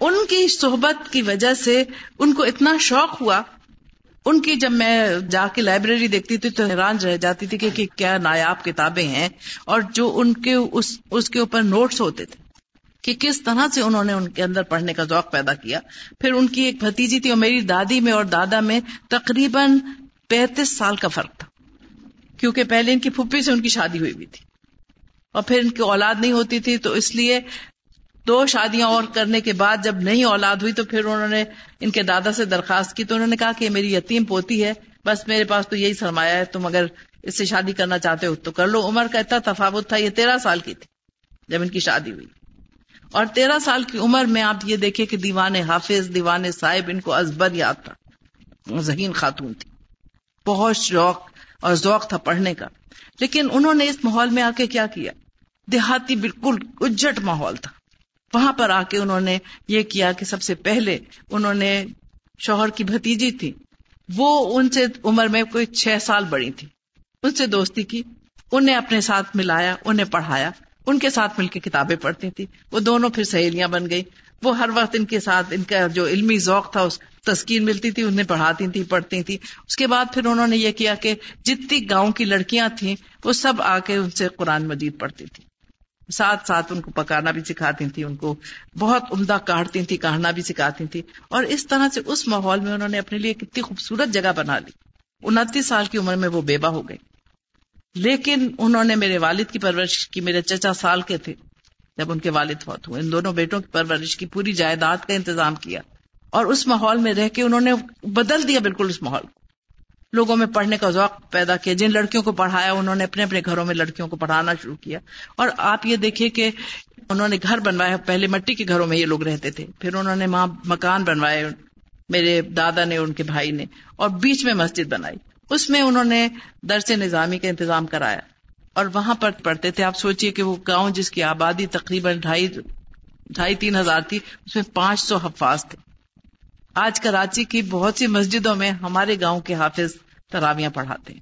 ان کی صحبت کی وجہ سے ان کو اتنا شوق ہوا۔ ان کی جب میں جا کے لائبریری دیکھتی تھی تو حیران رہ جاتی تھی کہ کیا نایاب کتابیں ہیں اور جو ان کے اس اس کے اوپر نوٹس ہوتے تھے کہ کس طرح سے انہوں نے ان کے اندر پڑھنے کا ذوق پیدا کیا۔ پھر ان کی ایک بھتیجی تھی اور میری دادی میں اور دادا میں تقریباً پینتیس سال کا فرق تھا۔ کیونکہ پہلے ان کی پھپھی سے ان کی شادی ہوئی ہوئی تھی اور پھر ان کی اولاد نہیں ہوتی تھی تو اس لیے دو شادیاں اور کرنے کے بعد جب نہیں اولاد ہوئی تو پھر انہوں نے ان کے دادا سے درخواست کی تو انہوں نے کہا کہ میری یتیم پوتی ہے، بس میرے پاس تو یہی سرمایہ ہے، تم اگر اس سے شادی کرنا چاہتے ہو تو کر لو۔ عمر کا اتنا تفاوت تھا، یہ تیرہ سال کی تھی جب ان کی شادی ہوئی۔ اور تیرہ سال کی عمر میں آپ یہ دیکھیں کہ دیوان حافظ، دیوان صاحب، ان کو ازبر یاد تھا۔ ذہین خاتون تھی۔ بہت شوق اور ذوق تھا پڑھنے کا۔ لیکن انہوں نے اس ماحول میں آ کے کیا کیا؟ دیہاتی بالکل اجٹ ماحول تھا۔ وہاں پر آ کے انہوں نے یہ کیا کہ سب سے پہلے انہوں نے شوہر کی بھتیجی تھی۔ وہ ان سے عمر میں کوئی چھ سال بڑی تھی۔ ان سے دوستی کی۔ انہیں اپنے ساتھ ملایا، انہیں پڑھایا۔ ان کے ساتھ مل کے کتابیں پڑھتی تھی۔ وہ دونوں پھر سہیلیاں بن گئی۔ وہ ہر وقت ان کے ساتھ، ان کا جو علمی ذوق تھا، اس تسکین ملتی تھی، انہیں پڑھاتی تھی، پڑھتی تھی۔ اس کے بعد پھر انہوں نے یہ کیا کہ جتنی گاؤں کی لڑکیاں تھیں، وہ سب آ کے ان سے قرآن مجید پڑھتی تھی ساتھ ساتھ ان کو پکانا بھی سکھاتی تھی ان کو بہت عمدہ کاٹتی تھی کاٹنا بھی سکھاتی تھی اور اس طرح سے اس ماحول میں انہوں نے اپنے لیے کتنی خوبصورت جگہ بنا لی۔ انتیس سال کی عمر میں وہ بیبا ہو گئی لیکن انہوں نے میرے والد کی پرورش کی، میرے چچا سال کے تھے جب ان کے والد فوت ہوئے۔ ان دونوں بیٹوں کی پرورش کی پوری جائیداد کا انتظام کیا۔ اور اس ماحول میں رہ کے انہوں نے بدل دیا بالکل اس ماحول کو۔ لوگوں میں پڑھنے کا ذوق پیدا کیا، جن لڑکیوں کو پڑھایا انہوں نے اپنے اپنے گھروں میں لڑکیوں کو پڑھانا شروع کیا۔ اور آپ یہ دیکھیے کہ انہوں نے گھر بنوایا، پہلے مٹی کے گھروں میں یہ لوگ رہتے تھے۔ پھر انہوں نے وہاں مکان بنوائے، میرے دادا نے، ان کے بھائی نے، اور بیچ میں مسجد بنائی۔ اس میں انہوں نے درس نظامی کا انتظام کرایا۔ اور وہاں پر پڑھتے تھے۔ آپ سوچیے کہ وہ گاؤں جس کی آبادی تقریباً ڈھائی ڈھائی تین ہزار تھی، اس میں پانچ سو حفاظ تھے۔ آج کراچی کی بہت سی مسجدوں میں ہمارے گاؤں کے حافظ تراویاں پڑھاتے ہیں۔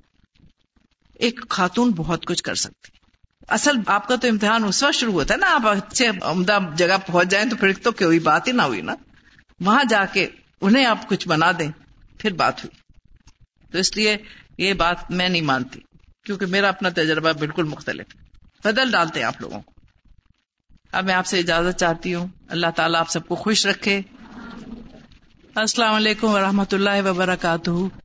ایک خاتون بہت کچھ کر سکتی اصل آپ کا تو امتحان اس وقت شروع ہوتا ہے نا، آپ اچھے عمدہ جگہ پہنچ جائیں تو پھر تو کوئی بات ہی نہ ہوئی نا۔ وہاں جا کے انہیں آپ کچھ بنا دیں، پھر بات ہوئی۔ تو اس لیے یہ بات میں نہیں مانتی، کیونکہ میرا اپنا تجربہ بالکل مختلف بدل ڈالتے ہیں آپ لوگوں کو۔ اب میں آپ سے اجازت چاہتی ہوں۔ اللہ تعالیٰ آپ سب کو خوش رکھے۔ السلام علیکم و اللہ وبرکاتہ۔